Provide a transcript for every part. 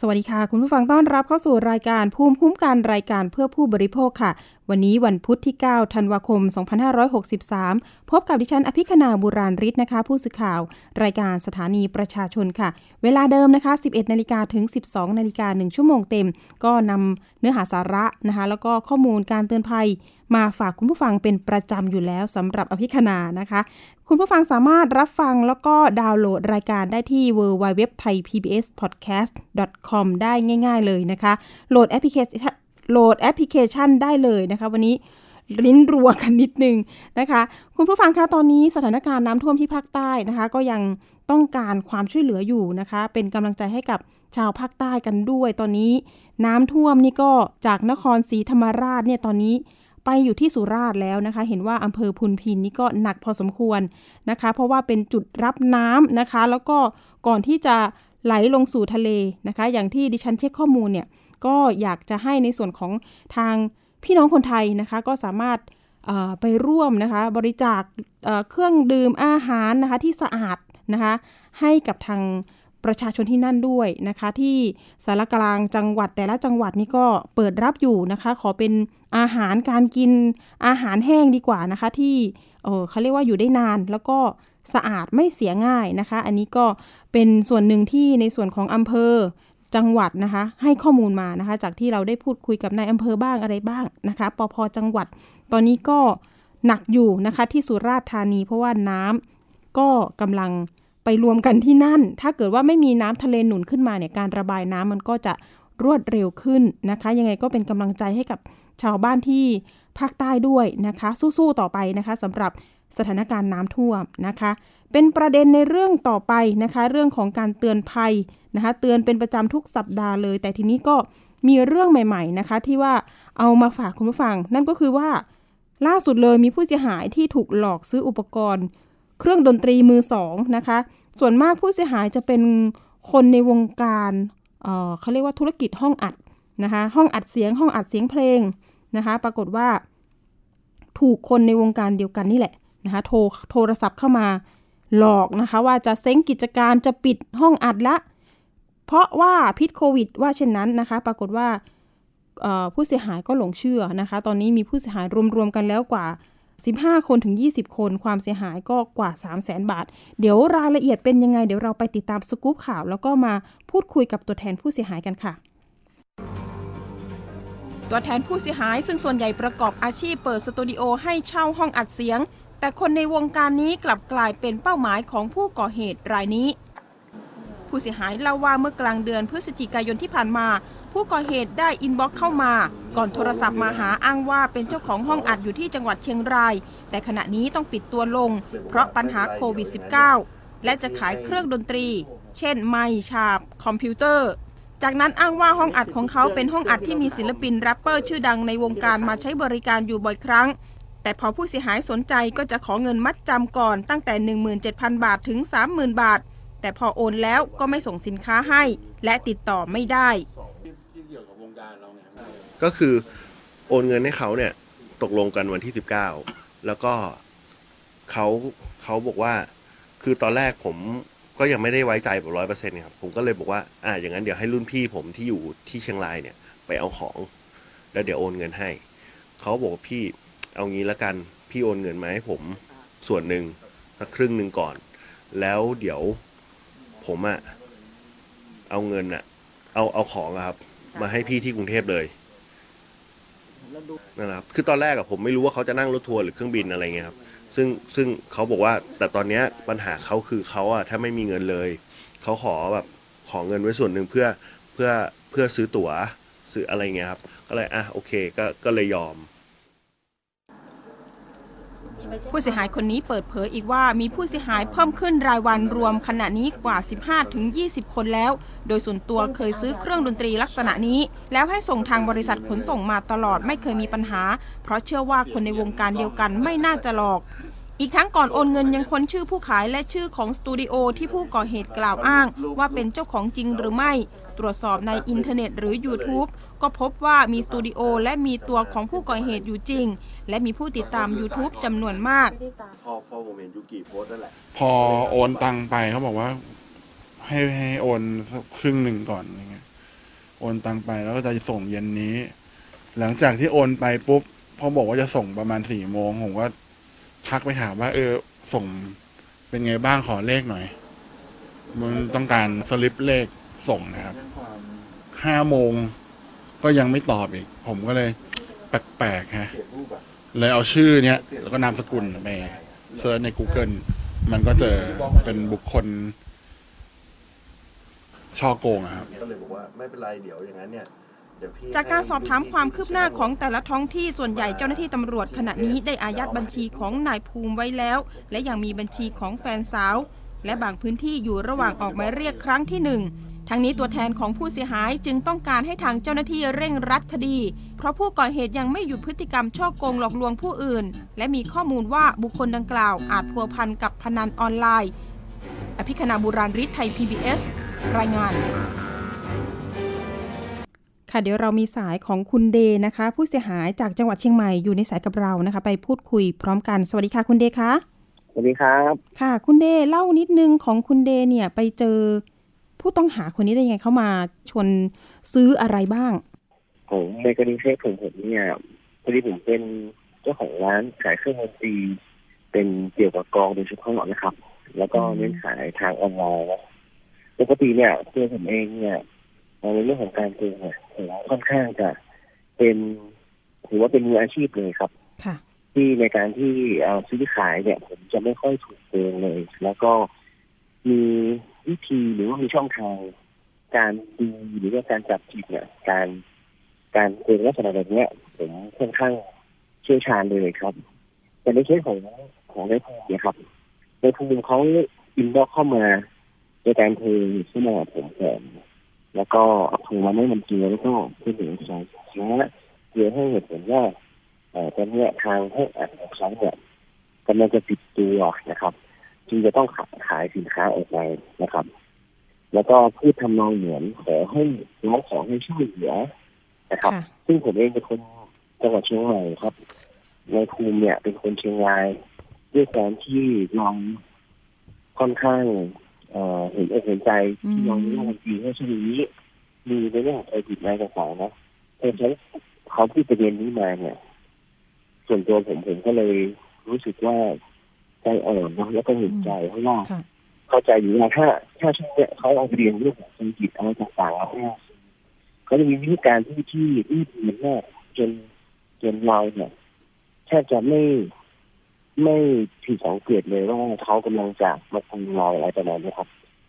สวัสดีค่ะ คุณผู้ฟังต้อนรับเข้าสู่รายการภูมิคุ้มกันรายการเพื่อผู้บริโภคค่ะ วันนี้วันพุธที่ 9 ธันวาคม 2563 พบกับดิฉันอภิคณาบุราริศนะคะ ผู้สื่อข่าว รายการสถานีประชาชนค่ะ เวลาเดิมนะคะ 11 นาฬิกาถึง 12 นาฬิกา1ชั่วโมงเต็ม ก็นำ เนื้อหาสาระนะคะแล้วก็ข้อมูลการเตือนภัย มาฝากคุณผู้ฟังเป็นประจำอยู่แล้วสำหรับอภิคณานะคะ คุณผู้ฟังสามารถรับฟังแล้วก็ดาวน์โหลดรายการได้ที่ www thai pbs podcast com ได้ง่าย ๆ เลยนะคะ โหลดแอปพลิเคชันโหลดแอปพลิเคชันได้เลยนะคะ วันนี้ ลิ้นรัวกันนิดนึงนะคะ คุณผู้ฟังคะตอนนี้สถานการณ์น้ำท่วมที่ภาคใต้นะคะ ก็ยังต้องการความช่วยเหลืออยู่นะคะ เป็นกำลังใจให้กับชาวภาคใต้กันด้วย ตอนนี้น้ำท่วมนี่ก็จากนครศรีธรรมราชเนี่ยตอนนี้ไปอยู่ที่สุราษฎร์แล้วนะคะ เห็นว่าอำเภอพุนพินนี่ก็หนักพอสมควรนะคะ เพราะว่าเป็นจุดรับน้ำนะคะ แล้วก็ก่อนที่จะไหลลงสู่ทะเลนะคะ อย่างที่ดิฉันเช็คข้อมูลเนี่ยก็อยากจะให้ในส่วนของทาง พี่น้องคนไทยนะคะก็สามารถไปร่วมนะคะบริจาคเครื่องดื่มอาหารนะคะที่สะอาดนะคะให้กับทางประชาชนที่นั่นด้วยนะคะ ที่สารกลางจังหวัดแต่ละจังหวัดนี่ก็เปิดรับอยู่นะคะ ขอเป็นอาหารการกินอาหารแห้งดีกว่านะคะ ที่เเขาเรียกว่าอยู่ได้นานแล้วก็สะอาดไม่เสียง่ายนะคะ อันนี้ก็เป็นส่วนหนึ่งที่ในส่วนของอำเภอ จังหวัดนะคะ ให้ข้อมูลมานะคะ จากที่เราได้พูดคุยกับนายอำเภอบ้างอะไรบ้างนะคะปพจังหวัด ตอนนี้ก็หนักอยู่นะคะที่สุราษฎร์ธานี เพราะว่าน้ำก็กำลังไปรวมกันที่นั่น ถ้าเกิดว่าไม่มีน้ำทะเลหนุนขึ้นมาเนี่ยการระบายน้ำมันก็จะรวดเร็วขึ้นนะคะ ยังไงก็เป็นกำลังใจให้กับชาวบ้านที่ภาคใต้ด้วยนะคะ สู้ๆต่อไปนะคะสำหรับ สถานการณ์น้ำท่วมนะคะ เป็นประเด็นในเรื่องต่อไปนะคะ เรื่องของการเตือนภัยนะคะ เตือนเป็นประจำทุกสัปดาห์เลย แต่ทีนี้ก็มีเรื่องใหม่ ๆนะคะ ที่ว่าเอามาฝากคุณผู้ฟัง นั่นก็คือว่า ล่าสุดเลยมีผู้เสียหายที่ถูกหลอกซื้ออุปกรณ์ เครื่องดนตรีมือสองนะคะ ส่วนมากผู้เสียหายจะเป็นคนในวงการเเขาเรียกว่าธุรกิจห้องอัดนะคะ ห้องอัดเสียงห้องอัดเสียงเพลงนะคะ ปรากฏว่า ถูกคนในวงการเดียวกันนี่แหละ นะคะโทรโทรศัพท์เข้ามาหลอกนะคะว่าจะเซ้งกิจการจะปิดห้องอัดละ เพราะว่าพิษโควิด ว่าเช่นนั้นนะคะ ปรากฏว่าผู้เสียหายก็หลงเชื่อนะคะ ตอนนี้มีผู้เสียหายรวมๆกันแล้วกว่า 15 คนถึง 20 คน ความเสียหายก็กว่า 3 0 0แสนบาท เดี๋ยวรายละเอียดเป็นยังไง เดี๋ยวเราไปติดตามสกู๊ปข่าว แล้วก็มาพูดคุยกับตัวแทนผู้เสียหายกันค่ะ ตัวแทนผู้เสียหายซึ่งส่วนใหญ่ประกอบอาชีพเปิดสตูดิโอให้เช่าห้องอัดเสียง แต่คนในวงการนี้กลับกลายเป็นเป้าหมายของผู้ก่อเหตุรายนี้ ผู้เสียหายเล่าว่าเมื่อกลางเดือนพฤศจิกายนที่ผ่านมา ผู้ก่อเหตุได้ inbox เข้ามา ก่อนโทรศัพท์มาหาอ้างว่าเป็นเจ้าของห้องอัดอยู่ที่จังหวัดเชียงราย แต่ขณะนี้ต้องปิดตัวลง เพราะปัญหาโควิด -19 และจะขายเครื่องดนตรี เช่น ไมค์ฉาบ คอมพิวเตอร์จากนั้นอ้างว่าห้องอัดของเขาเป็นห้องอัดที่มีศิลปินแรปเปอร์ชื่อดังในวงการมาใช้บริการอยู่บ่อยครั้ง แต่พอผู้เสียหายสนใจก็จะขอเงินมัดจำก่อนตั้งแต่ 17,000 บาทถึง 30,000 บาท แต่พอโอนแล้วก็ไม่ส่งสินค้าให้ และติดต่อไม่ได้ ก็คือโอนเงินให้เขาเนี่ยตกลงกันวันที่ 19 แล้วก็เขาเขาบอกว่า คือตอนแรกผมก็ยังไม่ได้ไว้ใจแบบร้อยเปอร์เซ็นต์ครับผมก็เลยบอกว่าอ่าอย่างนั้นเดี๋ยวให้รุ่นพี่ผมที่อยู่ที่เชียงรายเนี่ยไปเอาของ แล้วเดี๋ยวโอนเงินให้ เขาบอกว่าพี่ เอางี้ละกัน พี่โอนเงินมาให้ผมส่วนหนึ่งสักครึ่งหนึ่งก่อน แล้วเดี๋ยวผมอะเอาเงินอะเอาเอาของอะครับ มาให้พี่ที่กรุงเทพเลยนะครับคือตอนแรกอะผมไม่รู้ว่าเขาจะนั่งรถทัวร์หรือเครื่องบินอะไรเงี้ยครับซึ่งซึ่งเขาบอกว่าแต่ตอนเนี้ยปัญหาเขาคือเขาอะถ้าไม่มีเงินเลยเขาขอแบบขอเงินไว้ส่วนหนึ่งเพื่อเพื่อเพื่อซื้อตั๋วซื้ออะไรเงี้ยครับ ก็เลยอะโอเคก็ก็เลยยอม ผู้เสียหายคนนี้เปิดเผยอีกว่ามีผู้เสียหายเพิ่มขึ้นรายวันรวมขณะนี้กว่า 15-20 คนแล้ว โดยส่วนตัวเคยซื้อเครื่องดนตรีลักษณะนี้ แล้วให้ส่งทางบริษัทขนส่งมาตลอดไม่เคยมีปัญหา เพราะเชื่อว่าคนในวงการเดียวกันไม่น่าจะหลอกอีกทั้งก่อนโอนเงินยังค้นชื่อผู้ขายและชื่อของสตูดิโอที่ผู้ก่อเหตุกล่าวอ้าง ว่าเป็นเจ้าของจริงหรือไม่ ตรวจสอบในอินเทอร์เน็ตหรือ YouTube ก็พบว่ามีสตูดิโอและมีตัวของผู้ก่อเหตุอยู่จริง และมีผู้ติดตาม YouTube จำนวนมากพ่อพ่อผมเห็นยูกิโพสต์นั่นแหละพอโอนตังไปเขาบอกว่า ให้ให้โอนสักครึ่งหนึ่งก่อนอย่างเงี้ยโอนตังไปแล้วก็จะส่งเย็นนี้ หลังจากที่โอนไปปุ๊บพอบอกว่าจะส่งประมาณสี่โมงผมก็ทักไปถามว่า เออ ส่งเป็นไงบ้างขอเลขหน่อย มันต้องการสลิปเลขส่งนะครับห้าโมง ก็ยังไม่ตอบอีก ผมก็เลยแปลกๆฮะ เลยเอาชื่อเนี้ยแล้วก็นามสกุลไปเซิร์ชใน Google มันก็เจอเป็นบุคคลช่อโกงอะครับ ก็เลยบอกว่าไม่เป็นไรเดี๋ยวอย่างนั้นเนี่ยเดี๋ยวพี่จากการสอบถามความคืบหน้าของแต่ละท้องที่ส่วนใหญ่เจ้าหน้าที่ตำรวจขณะนี้ได้อายัดบัญชีของนายภูมิไว้แล้ว และยังมีบัญชีของแฟนสาว และบางพื้นที่อยู่ระหว่างออกหมายเรียกครั้งที่หนึ่ง ทั้งนี้ตัวแทนของผู้เสียหายจึงต้องการให้ทางเจ้าหน้าที่เร่งรัดคดี เพราะผู้ก่อเหตุยังไม่หยุดพฤติกรรมช่อโกงหลอกลวงผู้อื่น และมีข้อมูลว่าบุคคลดังกล่าวอาจพัวพันกับพนันออนไลน์ อภิคณาบุราริศไทย PBS รายงาน ค่ะเดี๋ยวเรามีสายของคุณเดย์นะคะ ผู้เสียหายจากจังหวัดเชียงใหม่อยู่ในสายกับเรานะคะ ไปพูดคุยพร้อมกันสวัสดีค่ะคุณเดย์คะสวัสดีครับ ค่ะ คุณเดย์เล่านิดนึงของคุณเดย์เนี่ยไปเจอ ผู้ต้องหาคนนี้ได้ยังไงเข้ามาชวนซื้ออะไรบ้างผมในกรณีเคสผมผมเนี่ยพอดีผมเป็นเจ้าของร้านขายเครื่องดนตรีเป็นเกี่ยวกับกลองโดยเฉพาะนะครับ แล้วก็เน้นขายทางออนไลน์นะปกติเนี่ยตัวผมเองเนี่ยในเรื่องของการเตือนเนี่ยผมค่อนข้างจะเป็นถือว่าเป็นมืออาชีพเลยครับค่ะที่ในการที่เอาซื้อขายเนี่ย ผมจะไม่ค่อยถูกเตือนเลย แล้วก็มี วิธีหรือว่ามีช่องทาง การดูหรือว่าการจับผิดเนี่ย การการเตือนลักษณะแบบเนี้ยผมค่อนข้างเชี่ยวชาญเลยครับ แต่ในเคสของของนภูมิเนี่ยครับในภูมิเขาอินบ็อกเข้ามาในการโทรเข้ามาผมก่อนแล้วก็โทรมาไม่มันเจือแล้วก็พูดถึงสายและเจือให้เหตุผลว่าตอนนี้ทางให้อัดของเขาเนี่ยกำลังจะปิดตัวนะครับ จึงจะต้องขายขายสินค้าออกไปนะครับ แล้วก็พูดทำนองเหมือนขอให้ร้องขอให้ช่วยเหลือนะครับค่ะซึ่งผมเองเป็นคนจังหวัดเชียงใหม่ครับนายภูมิเนี่ย เป็นคนเชียงรายด้วยการที่เราค่อนข้างเอ่อเห็นอกเห็นใจที่น้องเรื่องจริงว่าช่วงนี้มีในเรื่องของไอติดอะไรต่างๆนะแต่ใช้เขาพูดประเด็นนี้มาเนี่ย ส่วนตัวผมผมก็เลยรู้สึกว่า ใจอ่อนเนอะแล้วก็เห็นใจเพราะว่าค่ะเข้าใจอยู่ว่าถ้าถ้าช่วงเนี้ยเขาเอาเรียนเรื่องของเศรษฐกิจอะไรต่างๆแล้วเนี่ยเขาจะมีวิธีการที่ที่ที่ดีมากจนจนเราเนี่ยแทบจะไม่ไม่ผิดสังเกตเลยว่าเขากำลังจะมาทำเราอะไรประมาณนี้ครับ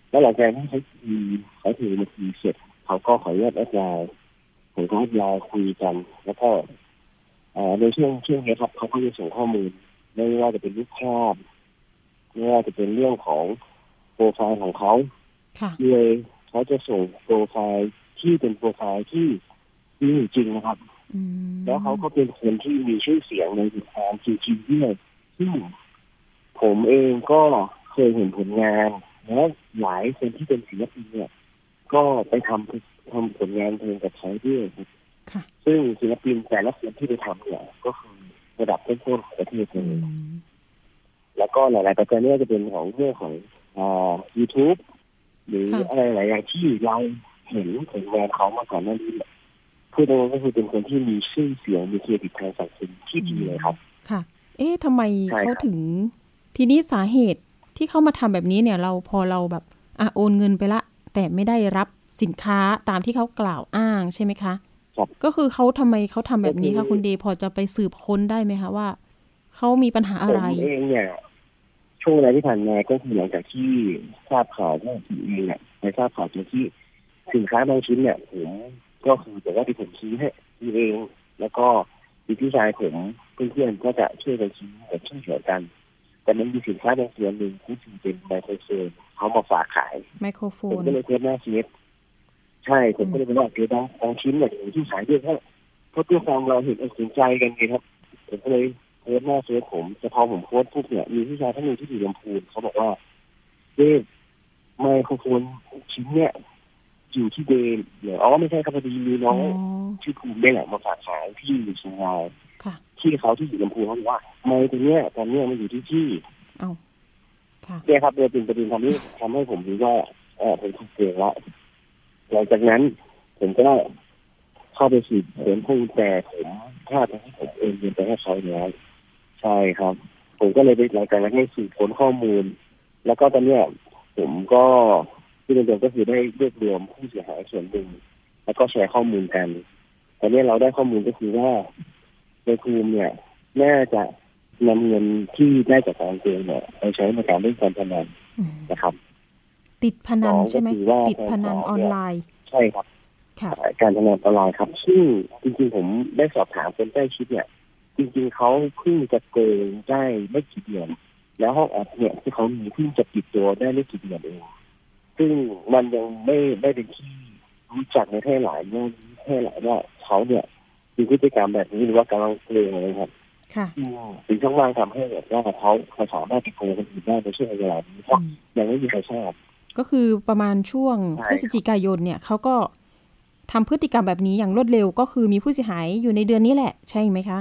แล้วหลังจากที่เขาทีเขาถือมาทีเสร็จเขาก็ขออนุญาต add LINE ผมก็ add LINE คุยกัน แล้วก็เอ่อในช่วงช่วงนี้ครับเขาก็จะส่งข้อมูล ไม่ว่าจะเป็นรูปภาพไม่ว่าจะเป็นเรื่องของโปรไฟล์ของเขาค่ะเลยเขาจะส่งโปรไฟล์ที่เป็นโปรไฟล์ที่มีอยู่จริงนะครับอืมแล้วเขาก็เป็นคนที่มีชื่อเสียงในวงการจริงๆด้วยซึ่งผมเองก็เคยเห็นผลงานและหลายคนที่เป็นศิลปินเนี่ย ก็ไปทำทำผลงานเพลงกับเขาด้วยครับค่ะซึ่งศิลปินแต่ละคนที่ไปทำเนี่ยก็คือ ระดับต้นๆของประเทศเลอืยมแล้วก็หลาย ๆปัจจัยเนี่ยจะเป็นของเรื่องของอ่า YouTube หรือค่ะอะไรหลายอย่างที่เราเห็นผลงานเขามาก่อนหน้านี้แหละพูดตรงๆก็คือเป็นคนที่มีชื่อเสียงมีเครดิตทางสังคมที่ดีเลยครับ ค่ะ เอ๊ะทำไมใช่ครับเขาถึง ทีนี้สาเหตุที่เขามาทำแบบนี้เนี่ยเราพอเราแบบอะโอนเงินไปละ แต่ไม่ได้รับสินค้าตามที่เขากล่าวอ้างใช่ไหมคะ ครับก็คือเขาทำไมเขาทำแบบนี้ก็คะคือคุณเดย์พอจะไปสืบค้นได้ไหมคะว่าเขามีปัญหาผอะไรมเองเนี่ยช่วงเวลาที่ผ่านมาก็คือหลังจากที่ทราบข่าวว่าผมเองเนี่ยไปทราบข่าวจากที่สินค้าบางชิ้นเนี่ยผมก็คือแต่ว่าที่ผมซื้อให้ซื้อเอง แล้วก็มีพี่ชายผมเพื่อนๆก็จะช่วยกันซื้อแบบช่วยเหลือกันแต่มันมีสินค้าบางส่วนหนึ่งที่ถือเป็นไมโครโฟนเขามาฝากขายไมโครโฟผมนก็เลยเทสหน้าเฟซ ใช่ผมก็เลยบอกว่าเดี๋ยวบางบางชิ้นเนี่ยผมที่ขายด้วยเพราะเพราะตัวความเราเห็นอกเห็นใจกันไงครับผมก็เลยโทสต์หน้าเฟซผมแต่พอผมโพสต์ปุ๊บเนี่ยมีผู้ชายท่านหนึ่งที่อยู่ลำพูนเขาบอกว่าเดฟไมโครโฟนชิ้นเนี่ยอยู่ที่เดนเดี๋ยวอ๋อไม่ใช่ครับพอดีมีน้อ๋อองชื่อภูมิได้แหละมาฝากขายที่อยู่เชียงรายค่ะที่เขาที่อยู่ลำพูนเขาบอกว่าไมค์ตัวเนี้ยตอนเนี้ยมันอยู่ที่ที่เอาค่ะเนี่ยครับเลยเป็นประเด็นทำให้ทำให้ผมรู้ว่าเออผมถูกเกลียดละ หลังจากนั้น ผมก็เข้าไปสืบสวนข้อมูลแต่ผมพลาดที่ผมเองเงินไปให้เขาแล้วใช่ครับ ผมก็เลยไปหลังจากนั้นให้สืบค้นข้อมูล แล้วก็ตอนเนี้ยผมก็ที่เดิมก็คือได้รวบรวมผู้เสียหายส่วนหนึ่งแล้วก็แชร์ข้อมูลกันตอนนี้เราได้ข้อมูลก็คือว่าในภูมิเนี่ยน่าจะนำเงินที่ได้จากการเกมเนี่ยไปใช้ในการเล่นการพนันนะครับ ติดพนันสองก็ใช่ไหมคือว่าติดพนันออนไลน์ใช่ครับค่ะการพนันออนไลน์ครับ ซึ่งจริงๆ ผมได้สอบถามคนใกล้ชิดเนี่ย จริงๆเขาเพิ่งจะโกงได้ไม่กี่เดือน แล้วห้องแอปเนี่ยที่เขามีเพิ่งจะปิดตัวได้ไม่กี่เดือนเองซึ่งมันยังไม่ไม่เป็นที่รู้จักในแพร่หลายเรื่องแพร่หลายว่าเขาเนี่ยมีพฤติกรรมแบบนี้หรือว่ากำลังเกรงนะครับค่ะซึ่งเป็นช่องว่างทำให้แบบว่าเขาเขาสามารถติดโกงคนอื่นได้ในช่วงเวลานี้เพราะอืมยังไม่มีใครทราบ ก็คือประมาณช่วงใช่พฤศจิกายนเนี่ยเขาก็ทำพฤติกรรมแบบนี้อย่างรวดเร็วก็คือมีผู้เสียหายอยู่ในเดือนนี้แหละ ใช่ไหมคะ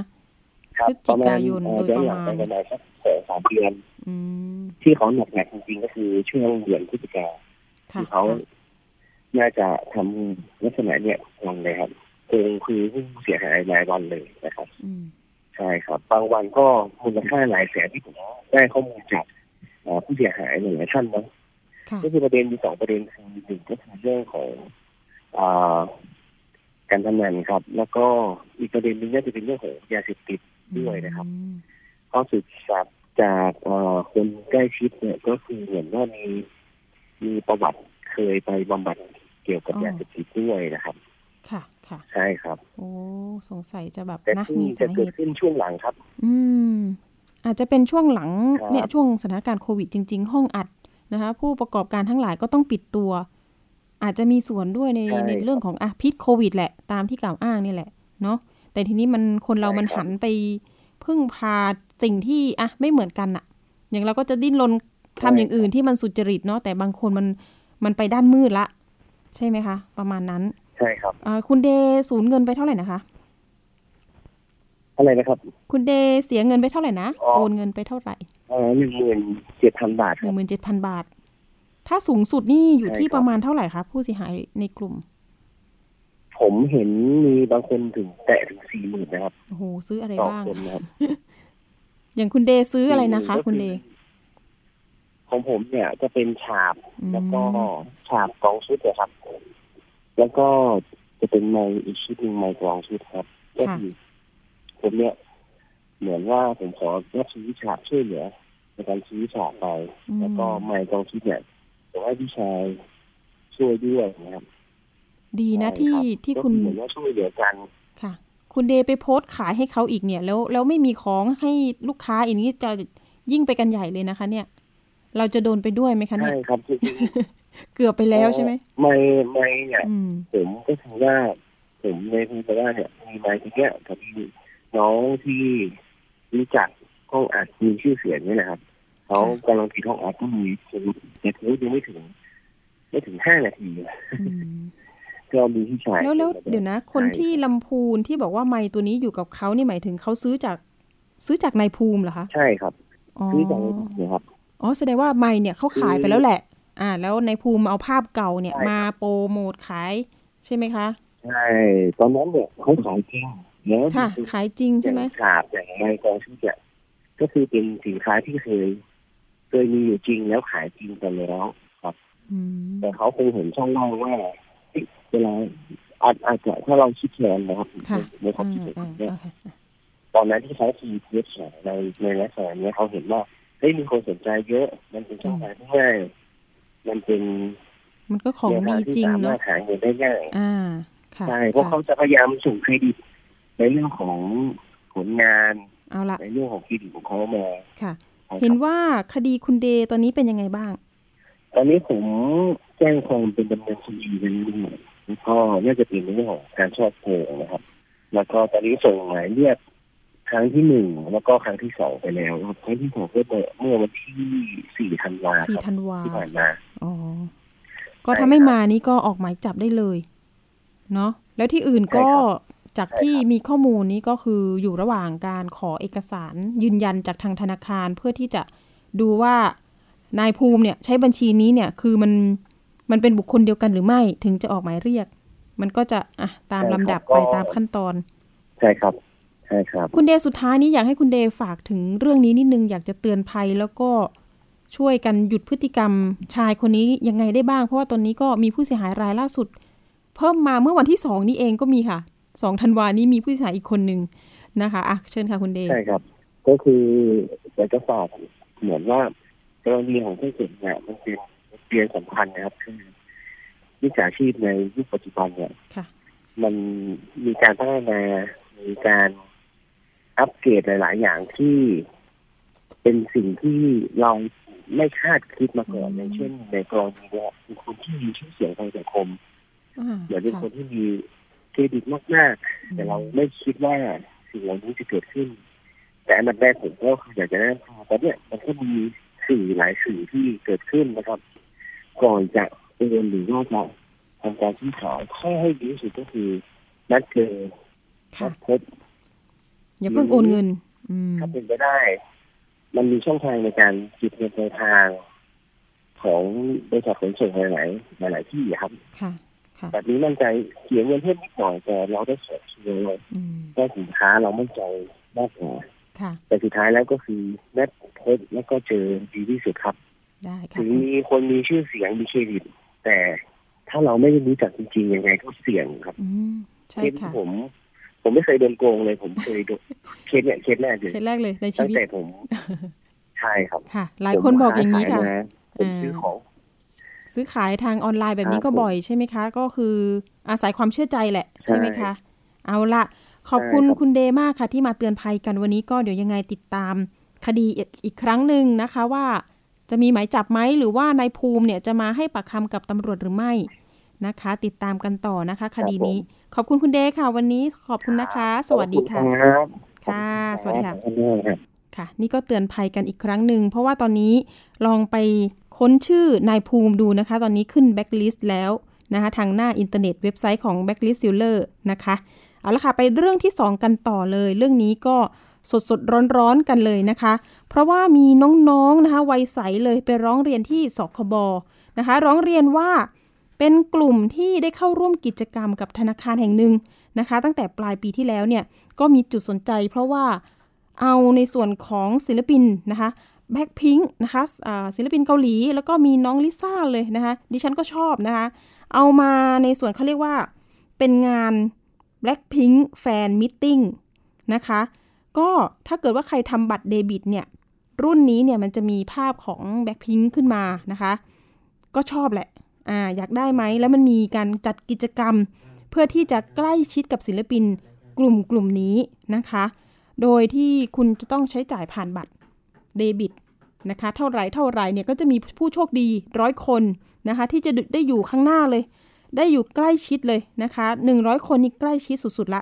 ครับพฤศจิกายนประมณโดยเอ่อประย้อนหลังมาณไปประมาณสักสองสามเดือนอืมที่เขาหนักหนักๆจริงๆก็คือช่วงเดือนพฤศจิกาค่ะที่เขาน่าจะทำลักษณะเนี่ยลงเลยครับโกงคือผู้เสียหายรายวันเลยนะครับอืมใช่ครับ บางวันก็มูลค่าหลายแสนที่ผมได้ข้อมูลจากเอ่อผู้เสียหายหลายๆท่านนะค่ะ ก็คือประเด็นมีสองประเด็นคือหนึ่งก็คือเรื่องของอ่าการพนันครับ แล้วก็อีกประเด็นหนึงน่าจะเป็นเรื่องของยาเสพติดด้วยนะครับอืมข้อสืบทราบจากเอ่อคนใกล้ชิดเนี่ยก็คือเหมือนว่ามีมีประวัติเคยไปบำบัดเกี่ยวกับยาเสพติดด้วยนะครับ ค่ะ ค่ะ ใช่ครับ โอ้สงสัยจะแบบแต่นะที่มีจะสาเหเกิดตุขึ้นช่วงหลังครับ อืม อาจจะเป็นช่วงหลังครับเนี่ยช่วงสถานการณ์โควิดจริง ๆ ห้องอัด นะคะผู้ประกอบการทั้งหลายก็ต้องปิดตัว อาจจะมีส่วนด้วยในในเรื่องของอะพิษโควิดแหละตามที่กล่าวอ้างนี่แหละเนาะแต่ทีนี้มันคนเรามันหันไปพึ่งพาสิ่งที่อะไม่เหมือนกันอะอย่างเราก็จะดิ้นรนทำอย่างอื่นที่มันสุจริตเนาะแต่บางคนมันมันไปด้านมืดละ ใช่ไหมคะ ประมาณนั้น ใช่ครับอ่าคุณเดย์สูญเงินไปเท่าไหร่นะคะอะไรนะครับ คุณเดย์เสียเงินไปเท่าไหร่นะอ๋อโอนเงินไปเท่าไหร่เอ่อ หนึ่งหมื่นเจ็ดพันบาทหคนึ่รับงหมื่นเจ็ดพันบาท ถ้าสูงสุดนี่อยู่ใช่ที่ครับประมาณเท่าไหร่คะผู้เสียหายในกลุ่ม ผมเห็นมีบางคนถึงแตะถึงสี่หมื่นนะครับโอ้โหซื้ออะไรต่อบ้างคนนะครับอย่างคุณเดย์ซื้ออะไรนะคะก็คุณเดย์ของผมเนี่ยจะเป็นฉาบอืมแล้วก็ฉาบกองชุดนะครับ แล้วก็จะเป็นไม้อีกชุดหนึ่งไม้กองชุดครับก็คือผมเนี่ย เหมือนว่าผมขอรับซื้อฉาบช่วยเหลือในการซื้อฉาบไปอืมแล้วก็ไม้กองชุดเนี่ยผมให้พี่ชายช่วยด้วยนะครับ ดีนะใช่ที่รับที่ก็คุณเหมือนว่าช่วยเหลือกันค่ะ คุณเดย์ไปโพสต์ขายให้เขาอีกเนี่ย แล้วแล้วไม่มีของให้ลูกค้าอีกนี้จะยิ่งไปกันใหญ่เลยนะคะ เนี่ย เราจะโดนไปด้วยไหมคะเนี่ใช่ยครับจริงเกือบไปๆแล้วใช่ไหมไม่ไม่เนี่ยอืมผมก็คือว่าผมในพูดไปว่าเนี่ยมีไม้ที่เนี้ยกับมีน้องที่ รู้จักห้องอัดมีชื่อเสียงนี่แหละครับเขาค่ะกำลังติดห้องอัดก็มีคนแต่ถือยังไม่ถึง ไม่ถึงห้านาทีอืมก็มีพี่ชายแล้วแล้วมาเดี๋ยวนะ คนใช่ที่ลำพูนที่บอกว่าไม้ตัวนี้อยู่กับเขานี่หมายถึงเขาซื้อจากซื้อจากนายภูมิเหรอคะใช่ครับอ๋อซื้อจากเนี่ยครับอ๋อแสดงว่าไม้เนี่ยเขาขายไปแล้วแหละ อ่า แล้วนายภูมิเอาภาพเก่าเนี่ยใช่ครับมาโปรโมทขายใช่ไหมคะใช่ตอนนั้นเนี่ยเขาขายจริง แล้วค่ะคือขายจริงอใช่ย่างไหมขาบอย่างไม้กองชื่อเนี่ยก็คือเป็นสินค้าที่เคย เคยมีอยู่จริงแล้วขายจริงไปแล้วครับอืมแต่เขาคงเห็นช่องว่างว่าเฮ้ยเวลาอาจอาจจะถ้าเราคิดแทนนะครับค่ะในความอ่าคิดผมอ่าเนี่ยโอเคตอนนั้นที่เขาทีเทสในในลักษณะเนี้ยเขาเห็นว่าเฮ้ยมีคนสนใจเยอะ มันเป็นช่องทางที่ง่ายมันเป็น มันก็ของแนวดีทางที่จริงสามาเนาะรถหาเงินได้ง่ายอ่าค่ะใช่เพราะค่ะเขาจะพยายามส่งเครดิต ในเรื่องของผลงานเอาละในเรื่องของเครดิตของเขามาค่ะครับเห็นว่าคดีคุณเดย์ตอนนี้เป็นยังไงบ้าง ตอนนี้ผมแจ้งความเป็นดำเนินคดีไปเรื่อยๆแล้วก็น่าจะเป็นในเรื่องของการชอบโกงนะครับ แล้วก็ตอนนี้ส่งหมายเรียกครั้งที่หนึ่งแล้วก็ครั้งที่สองไปแล้วครับครั้งที่สองก็เมื่อเมื่อวันที่สี่ธันวาสี่ครับธันวาที่ผ่านมาอ๋อก็ถ้าไม่มานี่ก็ออกหมายจับได้เลย เนาะแล้วที่อื่นก็ใช่ครับ จากที่มีข้อมูลนี้ก็คืออยู่ระหว่างการขอเอกสารยืนยันจากทางธนาคารเพื่อที่จะดูว่านายภูมิเนี่ยใช้บัญชีนี้เนี่ยคือมันมันเป็นบุคคลเดียวกันหรือไม่ถึงจะออกหมายเรียก มันก็จะอะตามลำดับไปตามขั้นตอน ใช่ครับใช่ครับ คุณเดย์สุดท้ายนี้อยากให้คุณเดย์ฝากถึงเรื่องนี้นิดนึงอยากจะเตือนภัยแล้วก็ช่วยกันหยุดพฤติกรรมชายคนนี้ยังไงได้บ้าง เพราะว่าตอนนี้ก็มีผู้เสียหายรายล่าสุด เพิ่มมาเมื่อวันที่สองนี้เองก็มีค่ะ สองธันวานี้มีผู้เสียหายอีกคนหนึ่งนะคะอะเชิญค่ะคุณเดย์ใช่ครับ ก็คืออยากจะฝากเหมือนว่ากรณีของผู้เสียเนี่ยมันเป็นเรียนสำคัญนะครับคือวิชาชีพในยุคปัจจุบันเนี่ยค่ะมันมีการพัฒนามีการอัปเกรดหลาย ๆ อย่างที่เป็นสิ่งที่เราไม่คาดคิดมาก่อนอืมอย่างเช่นในกรณีเนี่ยเป็นคนที่มีชื่อเสียงทางสังคมอ่าเหมือนเป็นค่ะคนที่มี เครดิตมากๆ แต่เราไม่คิดว่าสิ่งเหล่านี้จะเกิดขึ้น แต่อันดับแรกผมก็อยากจะแนะนำตอนเนี้ยมันก็มีสื่อหลายสื่อที่เกิดขึ้นนะครับ ก่อนจะโอนหรือว่าจะทำการซื้อขายข้อให้ดีที่สุดก็คือนัดเจอค่ะนัดพบอย่าเพิ่งโอนเงินอืมถ้าเป็นไปได้ มันมีช่องทางในการจิบเงินปลายทางของบริษัทขนส่งหลายๆหลายๆที่ครับค่ะค่ะ แบบนี้มั่นใจเสียเงินเพิ่มนิดหน่อยแต่เราได้สอบชัวร์เลยอืมได้สินค้าเรามั่นใจมากกว่าค่ะแต่สุดท้ายแล้วก็คือนัดพบแล้วก็เจอดีที่สุดครับได้ค่ะถึงมีคนมีชื่อเสียงมีเครดิต แต่ถ้าเราไม่ได้รู้จักจริงๆยังไงก็เสี่ยงครับอืมใช่เคสค่ะผม ผมไม่เคยโดนโกงเลย ผมเคยโดนเคสเนี่ยเคสแรกเลยเคสแรกเลยในชีตั้งวิตแต่ผม ใช่ครับค่ะ หลายคนบอกอย่างนี้ค่ะผมซื้อของ ซื้อขายทางออนไลน์แบบนี้ครับก็ผมบ่อยใช่ไหมคะ ก็คืออาศัยความเชื่อใจแหละใช่ใช่ไหมคะ เอาละขอบคุณใช่ครับคุณเดย์มากค่ะ ที่มาเตือนภัยกันวันนี้ก็เดี๋ยวยังไงติดตามคดีอีกอีกครั้งหนึ่งนะคะว่าจะมีหมายจับไหมหรือว่านายภูมิเนี่ยจะมาให้ปากคำกับตำรวจหรือไม่นะคะ ติดตามกันต่อนะคะ คดีนี้ ขอบคุณคุณเดย์ค่ะ วันนี้ขอบคุณนะคะ สวัสดีค่ะขอบคุณครับค่ะ สวัสดีค่ะขอบคุณมาก ค่ะ นี่ก็เตือนภัยกันอีกครั้งหนึ่ง เพราะว่าตอนนี้ลองไปค้นชื่อนายภูมิดูนะคะ ตอนนี้ขึ้นแบ็กลิสต์แล้วนะคะ ทางหน้าอินเทอร์เน็ตเว็บไซต์ของ Blacklist Seller นะคะ เอาละค่ะ ไปเรื่องที่ 2 กันต่อเลย เรื่องนี้ก็สดสดร้อนร้อนกันเลยนะคะ เพราะว่ามีน้องๆนะคะวัยใสเลยไปร้องเรียนที่สคบนะคะ ร้องเรียนว่าเป็นกลุ่มที่ได้เข้าร่วมกิจกรรมกับธนาคารแห่งหนึ่งนะคะ ตั้งแต่ปลายปีที่แล้วเนี่ยก็มีจุดสนใจ เพราะว่า เอาในส่วนของศิลปินนะคะแบ็คพิงค์นะคะศิลปินเกาหลี แล้วก็มีน้องลิซ่าเลยนะคะ ดิฉันก็ชอบนะคะ เอามาในส่วนเขาเรียกว่าเป็นงาน Blackpink Fan Meeting นะคะ ก็ถ้าเกิดว่าใครทำบัตรเดบิตเนี่ย รุ่นนี้เนี่ยมันจะมีภาพของ Blackpink ขึ้นมานะคะ ก็ชอบแหละอ่าอยากได้ไหม แล้วมันมีการจัดกิจกรรม เพื่อที่จะใกล้ชิดกับศิลปินกลุ่มกลุ่มนี้นะคะ โดยที่คุณจะต้องใช้จ่ายผ่านบัตรเดบิตนะคะเท่าไรเท่าไรเนี่ยก็จะมีผู้โชคดีร้อยคนนะคะที่จะได้อยู่ข้างหน้าเลย ได้อยู่ใกล้ชิดเลยนะคะ 100 คนนี่ใกล้ชิดสุดๆละ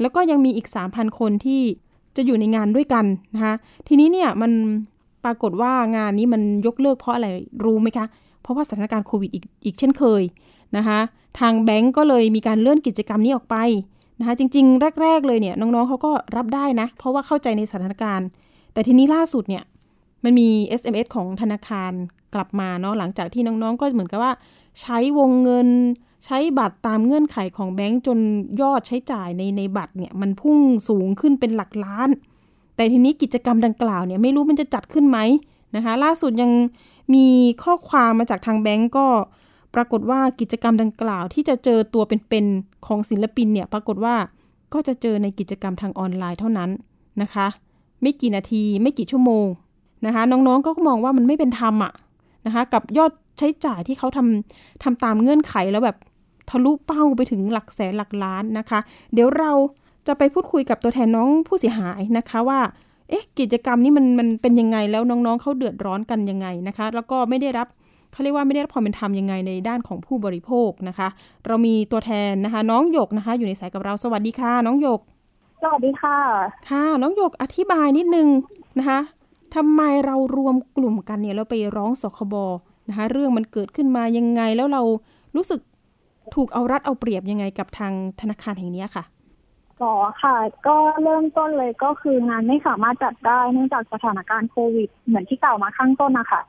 แล้วก็ยังมีอีก 3,000 คนที่จะอยู่ในงานด้วยกันนะคะทีนี้เนี่ยมันปรากฏว่างานนี้มันยกเลิกเพราะอะไรรู้ไหมคะ เพราะว่าสถานการณ์โควิดอีกอีกเช่นเคยนะคะทางแบงก์ก็เลยมีการเลื่อนกิจกรรมนี้ออกไป นะคะจริง ๆ แรก ๆ เลยเนี่ยน้องๆเขาก็รับได้นะ เพราะว่าเข้าใจในสถานการณ์ แต่ทีนี้ล่าสุดเนี่ยมันมี SMS ของธนาคารกลับมาเนาะหลังจากที่น้องๆ ก็เหมือนกับว่า ใช้วงเงินใช้บัตรตามเงื่อนไขของแบงก์จนยอดใช้จ่ายในในบัตรเนี่ยมันพุ่งสูงขึ้นเป็นหลักล้าน แต่ทีนี้กิจกรรมดังกล่าวเนี่ยไม่รู้มันจะจัดขึ้นไหมนะคะ ล่าสุดยังมีข้อความมาจากทางแบงก์ก็ ปรากฏว่ากิจกรรมดังกล่าว ที่จะเจอตัวเป็นๆของศิลปินเนี่ยปรากฏว่าก็จะเจอในกิจกรรมทางออนไลน์เท่านั้นนะคะ ไม่กี่นาทีไม่กี่ชั่วโมงนะคะ น้องๆก็มองว่ามันไม่เป็นธรรมอะนะคะ กับยอดใช้จ่ายที่เขาทำทำตามเงื่อนไขแล้วแบบทะลุเป้าไปถึงหลักแสนหลักล้านนะคะ เดี๋ยวเราจะไปพูดคุยกับตัวแทนน้องผู้เสียหายนะคะว่าเอ๊ะกิจกรรมนี้มันมันเป็นยังไงแล้วน้องๆเขาเดือดร้อนกันยังไงนะคะ แล้วก็ไม่ได้รับ เขาเรียกว่าไม่ได้รับความเป็นธรรมยังไงในด้านของผู้บริโภคนะคะ เรามีตัวแทนนะคะ น้องหยกนะคะ อยู่ในสายกับเราสวัสดีค่ะ น้องหยก สวัสดีค่ะ ค่ะ น้องหยกอธิบายนิดนึงนะคะทำไมเรารวมกลุ่มกันเนี่ยแล้วไปร้องสคบนะคะ เรื่องมันเกิดขึ้นมายังไงแล้วเรารู้สึกถูกเอารัดเอาเปรียบยังไงกับทางธนาคารแห่งนี้ค่ะอ๋อค่ะ ก็เริ่มต้นเลยก็คืองานไม่สามารถจัดได้เนื่องจากสถานการณ์โควิด เหมือนที่กล่าวมาข้างต้นนะคะค่ะ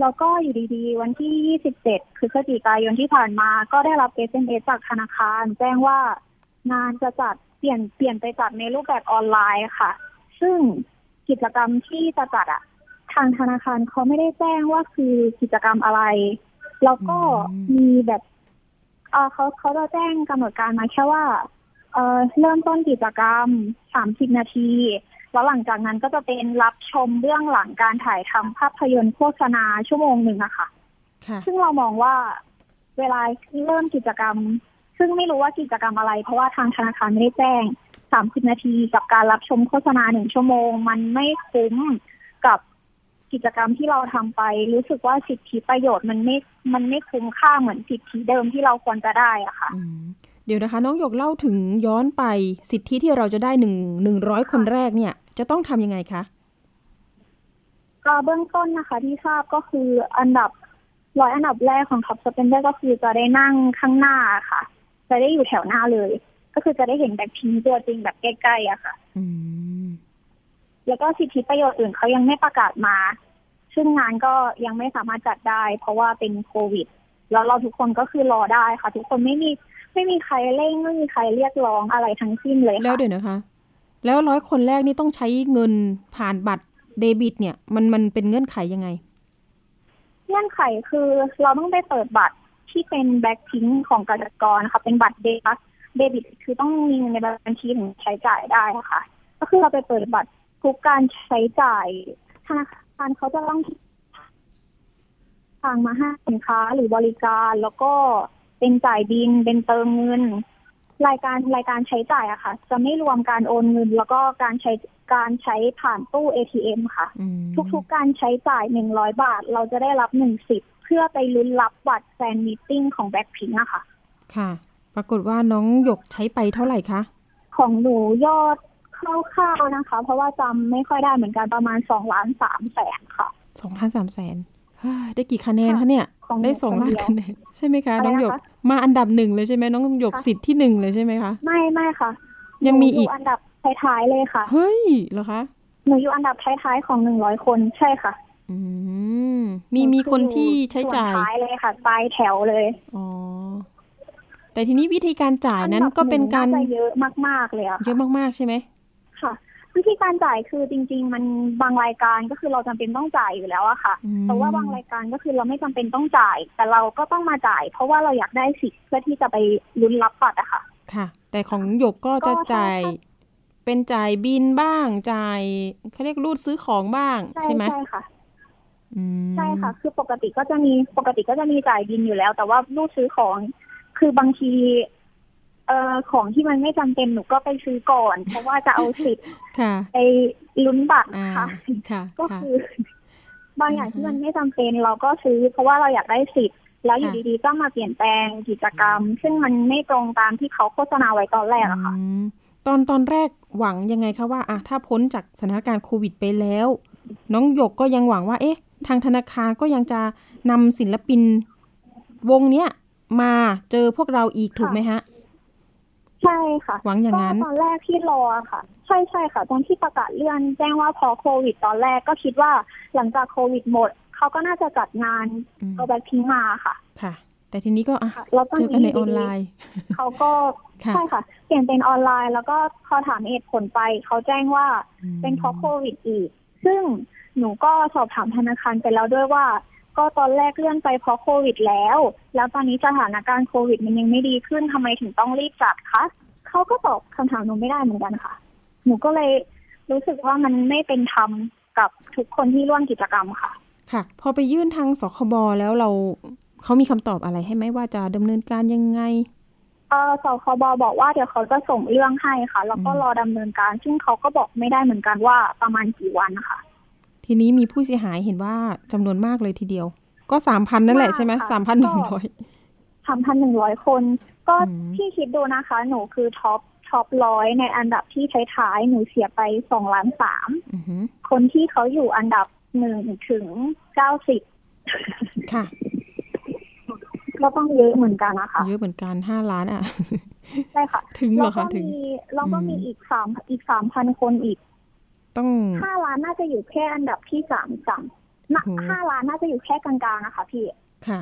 แล้วก็อยู่ดีๆ วันที่ 27พฤศจิกายนที่ผ่านมา ก็ได้รับ SMS จากธนาคาร แจ้งว่างานจะจัดเปลี่ยนเปลี่ยนไปจัดในรูปแบบออนไลน์ค่ะ ซึ่งกิจกรรมที่จะจัดอะทางธนาคารเขาไม่ได้แจ้งว่าคือกิจกรรมอะไร แล้วก็อืมมีแบบเออเขาเขาจะแจ้งกำหนดการมาแค่ว่า เออเริ่มต้นกิจกรรม30นาที แล้วหลังจากนั้นก็จะเป็นรับชมเบื้องหลังการถ่ายทำภาพยนตร์โฆษณาชั่วโมงหนึ่งอะค่ะค่ะ ซึ่งเรามองว่าเวลาเริ่มกิจกรรม ซึ่งไม่รู้ว่ากิจกรรมอะไร เพราะว่าทางธนาคารไม่ได้แจ้ง30นาทีกับการรับชมโฆษณาหนึ่งชั่วโมง มันไม่คุ้มกับกิจกรรมที่เราทำไป รู้สึกว่าสิทธิประโยชน์มันไม่ มันไม่คุ้มค่าเหมือนสิทธิเดิมที่เราควรจะได้อะค่ะอืมเดี๋ยวนะคะ น้องหยกเล่าถึงย้อนไปสิทธิที่เราจะได้หนึ่งหนึ่งร้อยคนแรกเนี่ย จะต้องทำยังไงคะก็เบื้องต้นนะคะ ที่ทราบก็คืออันดับร้อยอันดับแรกของท็อปสเปนเดอร์ก็คือจะได้นั่งข้างหน้าค่ะ จะได้อยู่แถวหน้าเลย ก็คือจะได้เห็นแบ็คพิงค์ตัวจริงแบบใกล้ๆอะค่ะอืมแล้วก็สิทธิประโยชน์อื่นเขายังไม่ประกาศมา ซึ่งงานก็ยังไม่สามารถจัดได้ เพราะว่าเป็นโควิด แล้วเราทุกคนก็คือรอได้ค่ะ ทุกคนไม่มีไม่มีใครเร่งไม่มีใครเรียกร้องอะไรทั้งสิ้นเลยค่ะแล้วเดี๋ยวนะคะ แล้วร้อยคนแรกนี่ต้องใช้เงินผ่านบัตรเดบิต เนี่ย มันมันเป็นเงื่อนไขยังไง เงื่อนไขคือเราต้องไปเปิดบัตรที่เป็นแบ็คพิงของกสิกรนะคะเป็นบัตรเดบิตเดบิต คือต้องมีเงินในบัญชีถึงใช้จ่ายได้นะคะก็คือเราไปเปิดบัตรทุกการใช้จ่ายธนาคารเขาจะต้องทางมาให้สินค้าหรือบริการ แล้วก็เป็นจ่ายบิลเป็นเติมเงิน รายการรายการใช้จ่ายอะค่ะ จะไม่รวมการโอนเงิน แล้วก็การใช้การใช้ผ่านตู้ ATM ค่ะอืมทุกๆการใช้จ่ายหนึ่งร้อยบาท เราจะได้รับหนึ่งสิทธิ์เพื่อไปลุ้นรับบัตร fan meeting ของแบ็คพิงอะค่ะ ค่ะ ปรากฏว่าน้องหยกใช้ไปเท่าไหร่คะ ของหนูยอดคร่าวๆนะคะ เพราะว่าจำไม่ค่อยได้เหมือนกันประมาณสองล้านสามแสนค่ะสองล้านสามแสน ได้กี่คะแนนคะเนี่ยของหนูได้สองคนล้านเดียวคะแนนใช่ไหมคะอะไรน้องหยกนะคะมาอันดับหนึ่งเลยใช่ไหมน้องหยกค่ะสิทธิ์ที่หนึ่งเลยใช่ไหมคะ ไม่ไม่ค่ะ ยังมีหนูอีกอันดับท้ายๆเลยค่ะ เฮ้ยเหรอคะหนูอยู่อันดับท้ายๆของหนึ่งร้อยคนใช่ค่ะอืมมีหมีอคนที่ใช้ส่วนจ่ายท้ายเลยค่ะปลายแถวเลยอ๋อแต่ทีนี้วิธีการจ่ายนั้นก็เป็นการอันดับหงน่จะเยอะมากๆเลยอะเยอะมากๆใช่ไหมค่ะ วิธีการจ่ายคือจริง ๆ มันบางรายการก็คือเราจำเป็นต้องจ่ายอยู่แล้วอะค่ะอืมแต่ว่าบางรายการก็คือเราไม่จำเป็นต้องจ่าย แต่เราก็ต้องมาจ่าย เพราะว่าเราอยากได้สิทธิ์เพื่อที่จะไปลุ้นรับบัตรอะค่ะ ค่ะ แต่ของหยกก็จะก็จ่ายใช่ค่ะเป็นจ่ายบินบ้างจ่ายเขาเรียกรูดซื้อของบ้างใช่ใช่ไหมใช่ค่ะอืมใช่ค่ะ คือปกติก็จะมีปกติก็จะมีจ่ายบินอยู่แล้ว แต่ว่ารูดซื้อของ คือบางที เอ่อของที่มันไม่จำเป็นหนูก็ไปซื้อก่อน เพราะว่าจะเอาสิทธิ์ค่ะไปลุ้นบัตรอ่าค่ะค่ะก็ค่ะคือบางอย่างอือฮึที่มันไม่จำเป็นเราก็ซื้อ เพราะว่าเราอยากได้สิทธิ์แล้วอยู่ค่ะดีๆก็มาเปลี่ยนแปลงกิจกรรม ซึ่งมันไม่ตรงตามที่เขาโฆษณาไว้ตอนแรกอะค่ะอืมตอนตอนแรกหวังยังไงคะว่าอะถ้าพ้นจากสถานการณ์โควิดไปแล้ว น้องหยกก็ยังหวังว่า เอ๊ะ ทางธนาคารก็ยังจะนำศิลปิน วงเนี้ยมาเจอพวกเราอีกถูกไหมฮะใช่ ค่ะหวังอย่างนั้นก็ตอนแรกที่รอค่ะ ใช่ใช่ค่ะ ตอนที่ประกาศเลื่อนแจ้งว่าพอโควิด ตอนแรกก็คิดว่า หลังจากโควิดหมดเขาก็น่าจะจัดงานอืมเอาแบ็คพิงมาค่ะ ค่ะ แต่ทีนี้ก็อะค่ะแล้วตอนเจอกันในนี้ออนไลน์เขาก็ค่ะใช่ค่ะ เปลี่ยนเป็นออนไลน์ แล้วก็พอถามเหตุผลไปเขาแจ้งว่าอืมเป็นเพราะโควิดอีก ซึ่งหนูก็สอบถามธนาคารไปแล้วด้วยว่าก็ตอนแรกเลื่อนไปเพราะโควิดแล้ว แล้วตอนนี้สถานการณ์โควิดมันยังไม่ดีขึ้นทำไมถึงต้องรีบจัดคะ เขาก็ตอบคำถามหนูไม่ได้เหมือนกันค่ะ หนูก็เลยรู้สึกว่ามันไม่เป็นธรรมกับทุกคนที่ร่วมกิจกรรมค่ะ ค่ะ พอไปยื่นทางสคบแล้วเราเขามีคำตอบอะไรให้ไหมว่าจะดำเนินการยังไงเออสคบบอกว่าเดี๋ยวเขาจะส่งเรื่องให้ค่ะ แล้วก็อืมรอดำเนินการ ซึ่งเขาก็บอกไม่ได้เหมือนกันว่าประมาณกี่วันนะคะทีนี้มีผู้เสียหายเห็นว่าจำนวนมากเลยทีเดียว ก็สามพันนั่นแหละใช่ไหมมากค่ะสามพันหนึ่งร้อยสามพันหนึ่งร้อยคน ก็อืมพี่คิดดูนะคะ หนูคือ top top ร้อยในอันดับที่ท้ายๆหนูเสียไปสองล้านสามอือหือคนที่เขาอยู่อันดับหนึ่งถึงเก้าสิบค่ะก็ต้องเยอะเหมือนกันนะคะ เยอะเหมือนกันห้าล้านอะใช่ค่ะ ถึงเหรแล้อวก็คะถึงมีแล้วก็มีอืมอีกสามอีกสามพันคนอีก ต้องห้าล้านน่าจะอยู่แค่อันดับที่สามสามน่ะโอ้โหห้าล้านน่าจะอยู่แค่กลางๆนะคะพี่ค่ะ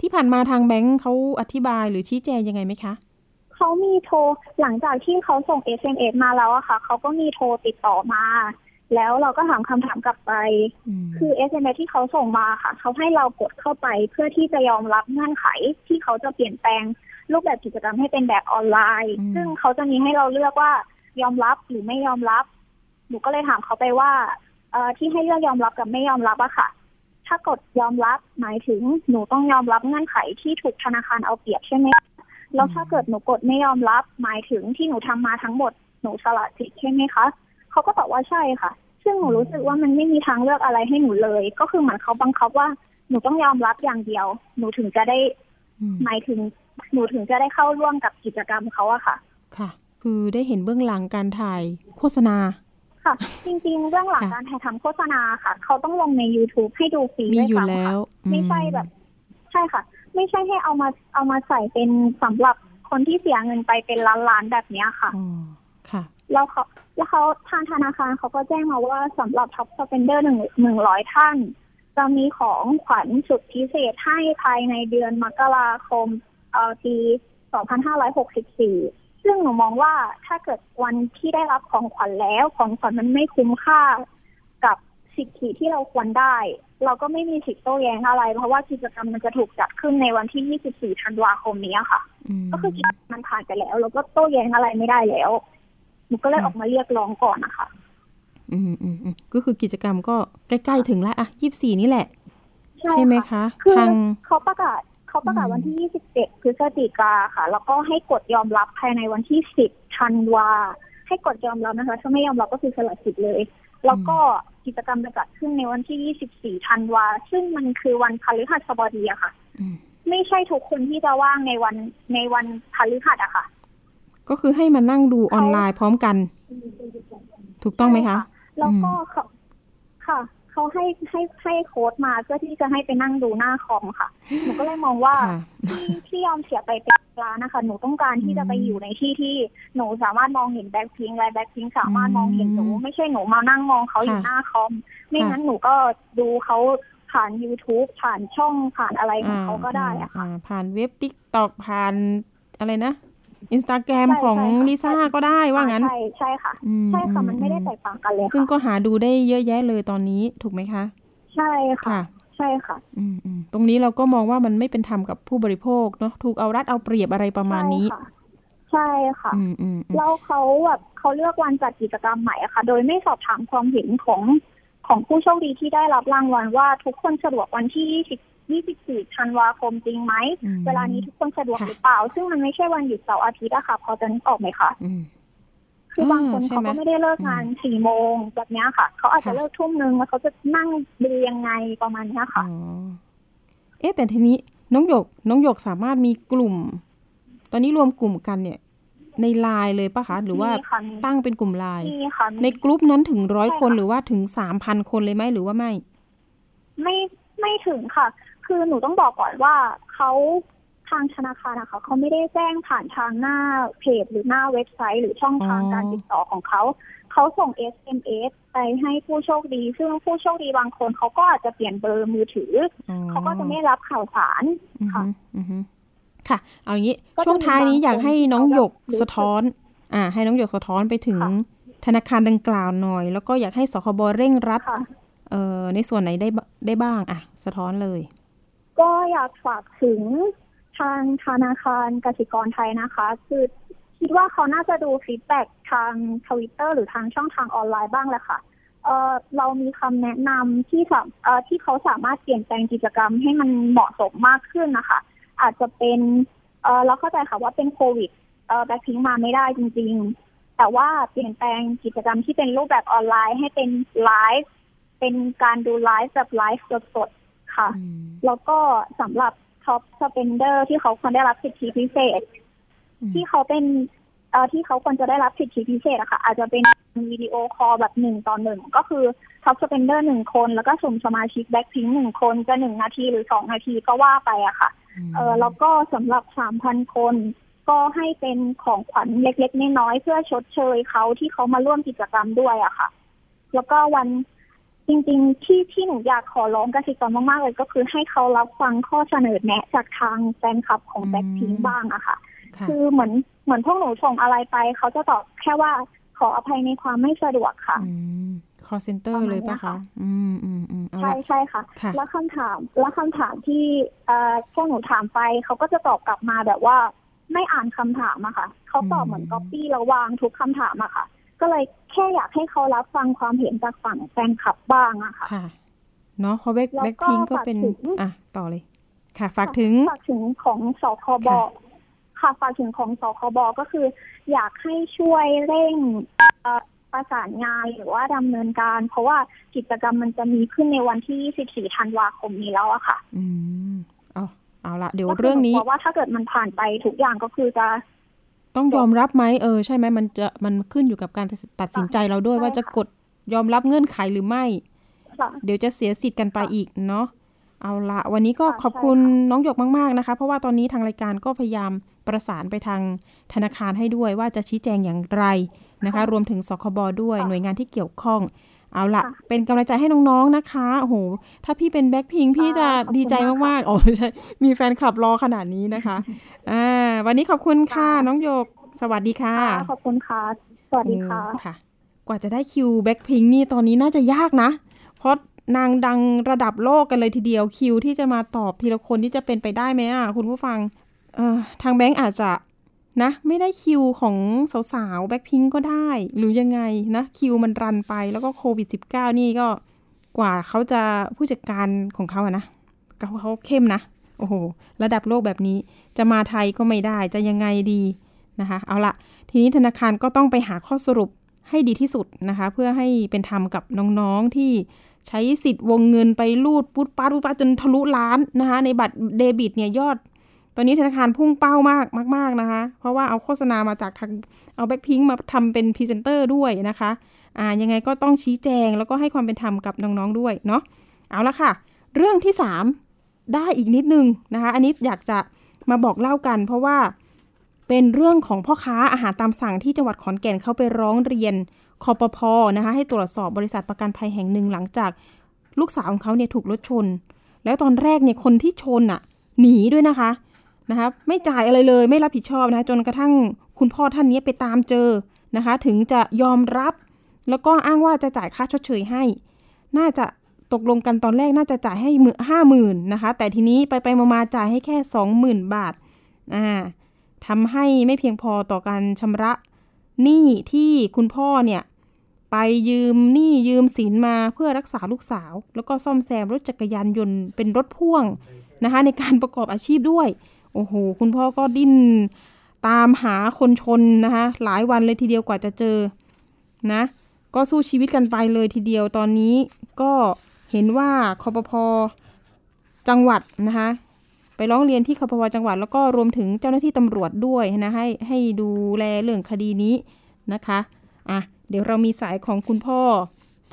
ที่ผ่านมาทางแบงค์เขาอธิบายหรือชี้แจงยังไงไหมคะเขามีโทรหลังจากที่เขาส่ง SMS มาแล้วอะค่ะเขาก็มีโทรติดต่อมา แล้วเราก็ถามคำถามกลับไปอืมคือ SMS ที่เขาส่งมาค่ะ เขาให้เรากดเข้าไปเพื่อที่จะยอมรับเงื่อนไขที่เขาจะเปลี่ยนแปลงรูปแบบกิจกรรมให้เป็นแบบออนไลน์ ซึ่งเขาจะมีให้เราเลือกว่ายอมรับหรือไม่ยอมรับ หนูก็เลยถามเขาไปว่าเอ่อที่ให้เลือกยอมรับกับไม่ยอมรับอะค่ะ ถ้ากดยอมรับหมายถึงหนูต้องยอมรับเงื่อนไขที่ถูกธนาคารเอาเปรียบใช่ไหมแล้วถ้าเกิดหนูกดไม่ยอมรับหมายถึงที่หนูทำมาทั้งหมดหนูสละสิทธิ์ใช่ไหมคะเขาก็ตอบว่าใช่ค่ะ ซึ่งหนูรู้สึกว่ามันไม่มีทางเลือกอะไรให้หนูเลย ก็คือเหมือนเขาบังคับว่าหนูต้องยอมรับอย่างเดียว หนูถึงจะได้อืมหมายถึงหนูถึงจะได้เข้าร่วมกับกิจกรรมเขาอะค่ะ ค่ะ คือได้เห็นเบื้องหลังการถ่ายโฆษณา ค่ะ จริงๆ เรื่องหลังค่ะการถ่ายทำโฆษณาค่ะ เขาต้องลงใน YouTube ให้ดูฟรีมีด้วยอยู่ซ้ำแล้ค่ะวไม่ใช่แบบ ใช่ค่ะ ไม่ใช่ให้เอามาเอามาใส่เป็นสำหรับคนที่เสียเงินไปเป็นล้านๆแบบเนี้ยค่ะ อ๋อค่ะ แล้วเขาแล้วเขาทางธนาคารเขาก็แจ้งมาว่าสำหรับ top spender หนึ่งหนึ่งร้อยท่าน จะมีของขวัญสุดพิเศษให้ภายในเดือนมกราคมเอ่อปี 2564 ซึ่งหนูมองว่าถ้าเกิดวันที่ได้รับของขวัญแล้วของขวัญมันไม่คุ้มค่ากับสิทธิที่เราควรได้ เราก็ไม่มีสิทธิ์โต้แย้งอะไร เพราะว่ากิจกรรมมันจะถูกจัดขึ้นในวันที่ 24 ธันวาคมนี้ค่ะอืมก็คือกิจกรรมมันผ่านไปแล้วแล้วก็โต้แย้งอะไรไม่ได้แล้วหนูก็เลยค่ะออกมาเรียกร้องก่อนนะคะอืมอืมอืมก็คือกิจกรรมก็ใกล้ๆถึงแล้วอะยี่สี่นี่แหละ ใช่ใช่ไหมค่ะคะคือทางเขาประกาศ เขาประกาศอืมวันที่ 27 พฤศจิกาค่ะ แล้วก็ให้กดยอมรับภายในวันที่ 10 ธันวา ให้กดยอมรับนะคะ ถ้าไม่ยอมรับก็คือสละสิทธิ์เลย แล้วก็กิจกรรมจะจัดขึ้นในวันที่ 24 ธันวา ซึ่งมันคือวันพฤหัสบดีอะค่ะอืมไม่ใช่ทุกคนที่จะว่างในวันในวันพฤหัสอะค่ะ ก็คือให้มานั่งดูออนไลน์พร้อมกัน ถูกต้องไหมคะใช่แล้วก็เขาค่ะ เขาให้ให้ให้โค้ดมาเพื่อที่จะให้ไปนั่งดูหน้าคอมค่ะ หนูก็เลยมองว่าค่ะที่ที่ยอมเสียไปเป็นล้านนะคะ หนูต้องการที่จะไปอยู่ในที่ที่หนูสามารถมองเห็นแบ็คพิงและแบ็คพิงสามารถมองเห็นหนูอืมไม่ใช่หนูมานั่งมองเขาอยู่ค่ะหน้าคอม ไม่ค่ะงั้นหนูก็ดูเขาผ่าน YouTube ผ่านช่องผ่านอะไรของเขาก็ได้อะค่ะอ่าผ่านเว็บ TikTok ผ่านอะไรนะ อินสตาแกรมใช่ของใช่ค่ะลิซ่าก็ได้ว่างั้น ใช่ใช่ค่ะอืใช่ค่ะอืมันไม่ได้แตกต่างกันเลยซึ่งค่ะก็หาดูได้เยอะแยะเลยตอนนี้ถูกไหมคะ ใช่ค่ะค่ะใช่ค่ะอืมอืมตรงนี้เราก็มองว่ามันไม่เป็นธรรมกับผู้บริโภคเนาะถูกเอารัดเอาเปรียบอะไรประมาณนี้ ใช่ค่ะใช่ค่ะอืมอืมอืมแล้วเขาแบบเขาเลือกวันจัดกิจกรรมใหม่อะค่ะ โดยไม่สอบถามความเห็นของของผู้โชคดีที่ได้รับรางวัลว่าทุกคนสะดวกวันที่20 24ธันวาคมจริงไหมอืมเวลานี้ทุกคนสะดวกค่ะหรือเปล่า ซึ่งมันไม่ใช่วันหยุดเสาร์อาทิตย์อะค่ะ พอจะนึกออกไหมคะอืมคือบางคนอ่าใช่เขาไหมก็ไม่ได้เลิกงานสี่โมงแบบเนี้ยค่ะ เขาอาจจะค่ะเลิกทุ่มนึงแล้วเขาจะนั่งดูยังไงประมาณเนี้ยค่ะอ๋อเอ๊ะแต่ทีนี้น้องหยกน้องหยกสามารถมีกลุ่ม ตอนนี้รวมกลุ่มกันเนี่ย ในไลน์เลยปะคะหรือว่ามีค่ะมีตั้งเป็นกลุ่มไลน์มีค่ะมีในกลุ่มนั้นถึงร้อยใช่คนค่ะหรือว่าถึงสามพันคนเลยไหมหรือว่าไม่ ไม่ไม่ถึงค่ะ คือหนูต้องบอกก่อนว่าเขาทางธนาคารนะคะเขาไม่ได้แจ้งผ่านทางหน้าเพจหรือหน้าเว็บไซต์ หรือช่องทางอ๋อการติดต่อของเขา เขาส่ง SMS ไปให้ผู้โชคดี ซึ่งผู้โชคดีบางคนเขาก็อาจจะเปลี่ยนเบอร์มือถืออ๋ออเขาก็จะไม่รับข่าวสารอือฮึค่ะอือฮึค่ะ เอาอย่างนี้ก็จะช่วงท้ายนี้มีบางอยากให้น้องคนหยกเขาแบบสะท้อน อ่า ให้น้องหยกสะท้อนไปถึงค่ะธนาคารดังกล่าวหน่อย แล้วก็อยากให้สคบเร่งรัดค่ะเอ่อในส่วนไหนได้บได้บ้าง อะ สะท้อนเลย ก็อยากฝากถึงทางธนาคารกสิกรไทยนะคะ คือคิดว่าเขาน่าจะดูฟีดแบ็ทางทวิตเตอร์หรือทางช่องทางออนไลน์บ้างแหละค่ะเออเรามีคำแนะนำที่สามเออที่เขาสามารถเปลี่ยนแปลงกิจกรรมให้มันเหมาะสมมากขึ้นนะคะ อาจจะเป็นเออเราเข้าใจค่ะว่าเป็นโควิดเออแบ็คพิงมาไม่ได้จริง ๆ แต่ว่าเปลี่ยนแปลงกิจกรรมที่เป็นรูปแบบออนไลน์ให้เป็นไลฟ์เป็นการดูไลฟ์แบบไลฟ์สดๆค่ะ แล้วก็สำหรับ top spender ที่เขาควรได้รับสิทธิพิเศษอืมที่เขาเป็นเอ่อที่เขาควรจะได้รับสิทธิพิเศษอะค่ะ อาจจะเป็น video call แบบหนึ่งต่อหนึ่งก็คือ top spender หนึ่งคน แล้วก็สุ่มสมาชิกแบ็คพิงหนึ่งคนจะหนึ่งนาทีหรือสองนาทีก็ว่าไปอะค่ะเออแล้วก็สำหรับสามพันคน ก็ให้เป็นของขวัญเล็กๆน้อยๆเพื่อชดเชยเขาที่เขามาร่วมกิจกรรมด้วยอะค่ะ แล้วก็วัน จริงๆ ที่ที่หนูอยากขอร้องกสิกรากๆเลยก็คือให้เขารับฟังข้อเสนอแนะจากทางแฟนคลับของอืมแบ็คพิงบ้างอะค่ะค่ะ คือเหมือนเหมือนพวกหนูส่งอะไรไป เขาจะตอบแค่ว่าขออภัยในความไม่สะดวกค่ะอืม call center ประมาณเลยปะเนี้ยคะค่ะอืมอืมอืมเอาใช่ละใช่ค่ะค่ะ แล้วคำถาม แล้วคำถามที่เอ่อพวกหนูถามไป เขาก็จะตอบกลับมาแบบว่า ไม่อ่านคำถามอะค่ะ เขาตอบเหมือนก๊อปปี้แล้ววางทุกคำถามอะค่ะ ก็เลยแค่อยากให้เขารับฟังความเห็นจากฝั่งแฟนคลับบ้างอะค่ะค่ะเนาะเพราะแบ็คแล้วก็แบ็คพิงก็เป็นฝากถึงอะต่อเลย ค่ะ ฝากถึงฝากถึงของสคบค่ะค่ะฝากถึงของสคบก็คือ อยากให้ช่วยเร่งเอ่อประสานงานหรือว่าดำเนินการ เพราะว่ากิจกรรมมันจะมีขึ้นในวันที่14ธันวาคมนี้แล้วอะค่ะ อืมเอาเอาละเดี๋ยวก็คืเรื่องนี้หกลัวว่าถ้าเกิดมันผ่านไปทุกอย่างก็คือจะ ต้องยอมรับไหมเออใช่ไหมมันจะมันขึ้นอยู่กับการตัดสินใจเราด้วยใช่ว่าจะค่ะกดยอมรับเงื่อนไขหรือไม่ค่ะเดี๋ยวจะเสียสิทธิ์กันไปอีกเนาะเอาละวันนี้ก็ค่ะขอบคุณใช่ค่ะน้องหยกมากๆนะคะ เพราะว่าตอนนี้ทางรายการก็พยายามประสานไปทางธนาคารให้ด้วยว่าจะชี้แจงอย่างไรนะคะ รวมถึงสคบด้วยหน่วยงานที่เกี่ยวข้อง เอาละเป็นกำลังใจให้น้องๆนะคะโอ้โหถ้าพี่เป็นแบ็คพิงพี่จะดีใจมากๆอ๋อใช่มีแฟนคลับรอขนาดนี้นะคะอ่าวันนี้ขอบคุณค่ะน้องหยก สวัสดีค่ะค่ะ ขอบคุณค่ะ สวัสดีค่ะอืมค่ะ กว่าจะได้คิวแบ็คพิงนี่ตอนนี้น่าจะยากนะ เพราะนางดังระดับโลกกันเลยทีเดียวคิวที่จะมาตอบทีละคนที่จะเป็นไปได้ไหมอะคุณผู้ฟังเอ่อทางแบงก์อาจจะ นะ ไม่ได้คิวของสาวๆแบ็คพิงก็ได้ หรือยังไงนะ คิวมันรันไปแล้วก็โควิด -19 นี่ก็กว่าเขาจะผู้จัดการของเขาอะนะเขาเขาเข้มนะ โอ้โห ระดับโลกแบบนี้ จะมาไทยก็ไม่ได้จะยังไงดีนะคะ เอาละทีนี้ธนาคารก็ต้องไปหาข้อสรุปให้ดีที่สุดนะคะ เพื่อให้เป็นธรรมกับน้องๆที่ใช้สิทธิ์วงเงินไปรูดปุ๊ดป้าดปุ๊ดป้าดจนทะลุล้านนะคะ ในบัตรเดบิตเนี่ยยอด ตอนนี้ธนาคารพุ่งเป้ามากมากๆนะคะ เพราะว่าเอาโฆษณามาจากทางเอาแบ็คพิงมาทำเป็นพรีเซนเตอร์ด้วยนะคะอ่ายังไงก็ต้องชี้แจงแล้วก็ให้ความเป็นธรรมกับน้องๆด้วยเนาะเอาละค่ะ เรื่องที่ 3 ได้อีกนิดนึงนะคะ อันนี้อยากจะมาบอกเล่ากัน เพราะว่าเป็นเรื่องของพ่อค้าอาหารตามสั่งที่จังหวัดขอนแก่นเขาไปร้องเรียนคอปพนะคะให้ตรวจสอบบริษัทประกันภัยแห่งหนึ่งหลังจากลูกสาวของเขาเนี่ยถูกรถชน แล้วตอนแรกเนี่ยคนที่ชนอะหนีด้วยนะคะ นะคะไม่จ่ายอะไรเลยไม่รับผิดชอบนะคะจนกระทั่งคุณพ่อท่านนี้ไปตามเจอนะคะ ถึงจะยอมรับ แล้วก็อ้างว่าจะจ่ายค่าชดเชยให้ น่าจะตกลงกันตอนแรกน่าจะจ่ายให้มือห้าหมื่นนะคะ แต่ทีนี้ไปไปมาจ่ายให้แค่สองหมื่นบาทอ่าทำให้ไม่เพียงพอต่อการชำระหนี้ที่คุณพ่อเนี่ย ไปยืมหนี้ยืมสินมาเพื่อรักษาลูกสาว แล้วก็ซ่อมแซมรถจักรยานยนต์เป็นรถพ่วงนะคะ ในการประกอบอาชีพด้วย โอ้โห คุณพ่อก็ดิ้นตามหาคนชนนะคะ หลายวันเลยทีเดียวกว่าจะเจอนะ ก็สู้ชีวิตกันไปเลยทีเดียวตอนนี้ก็เห็นว่าคอปพจังหวัดนะคะไปร้องเรียนที่คพจังหวัด แล้วก็รวมถึงเจ้าหน้าที่ตำรวจด้วยนะให้ให้ดูแลเรื่องคดีนี้นะคะอะเดี๋ยวเรามีสายของคุณพ่อ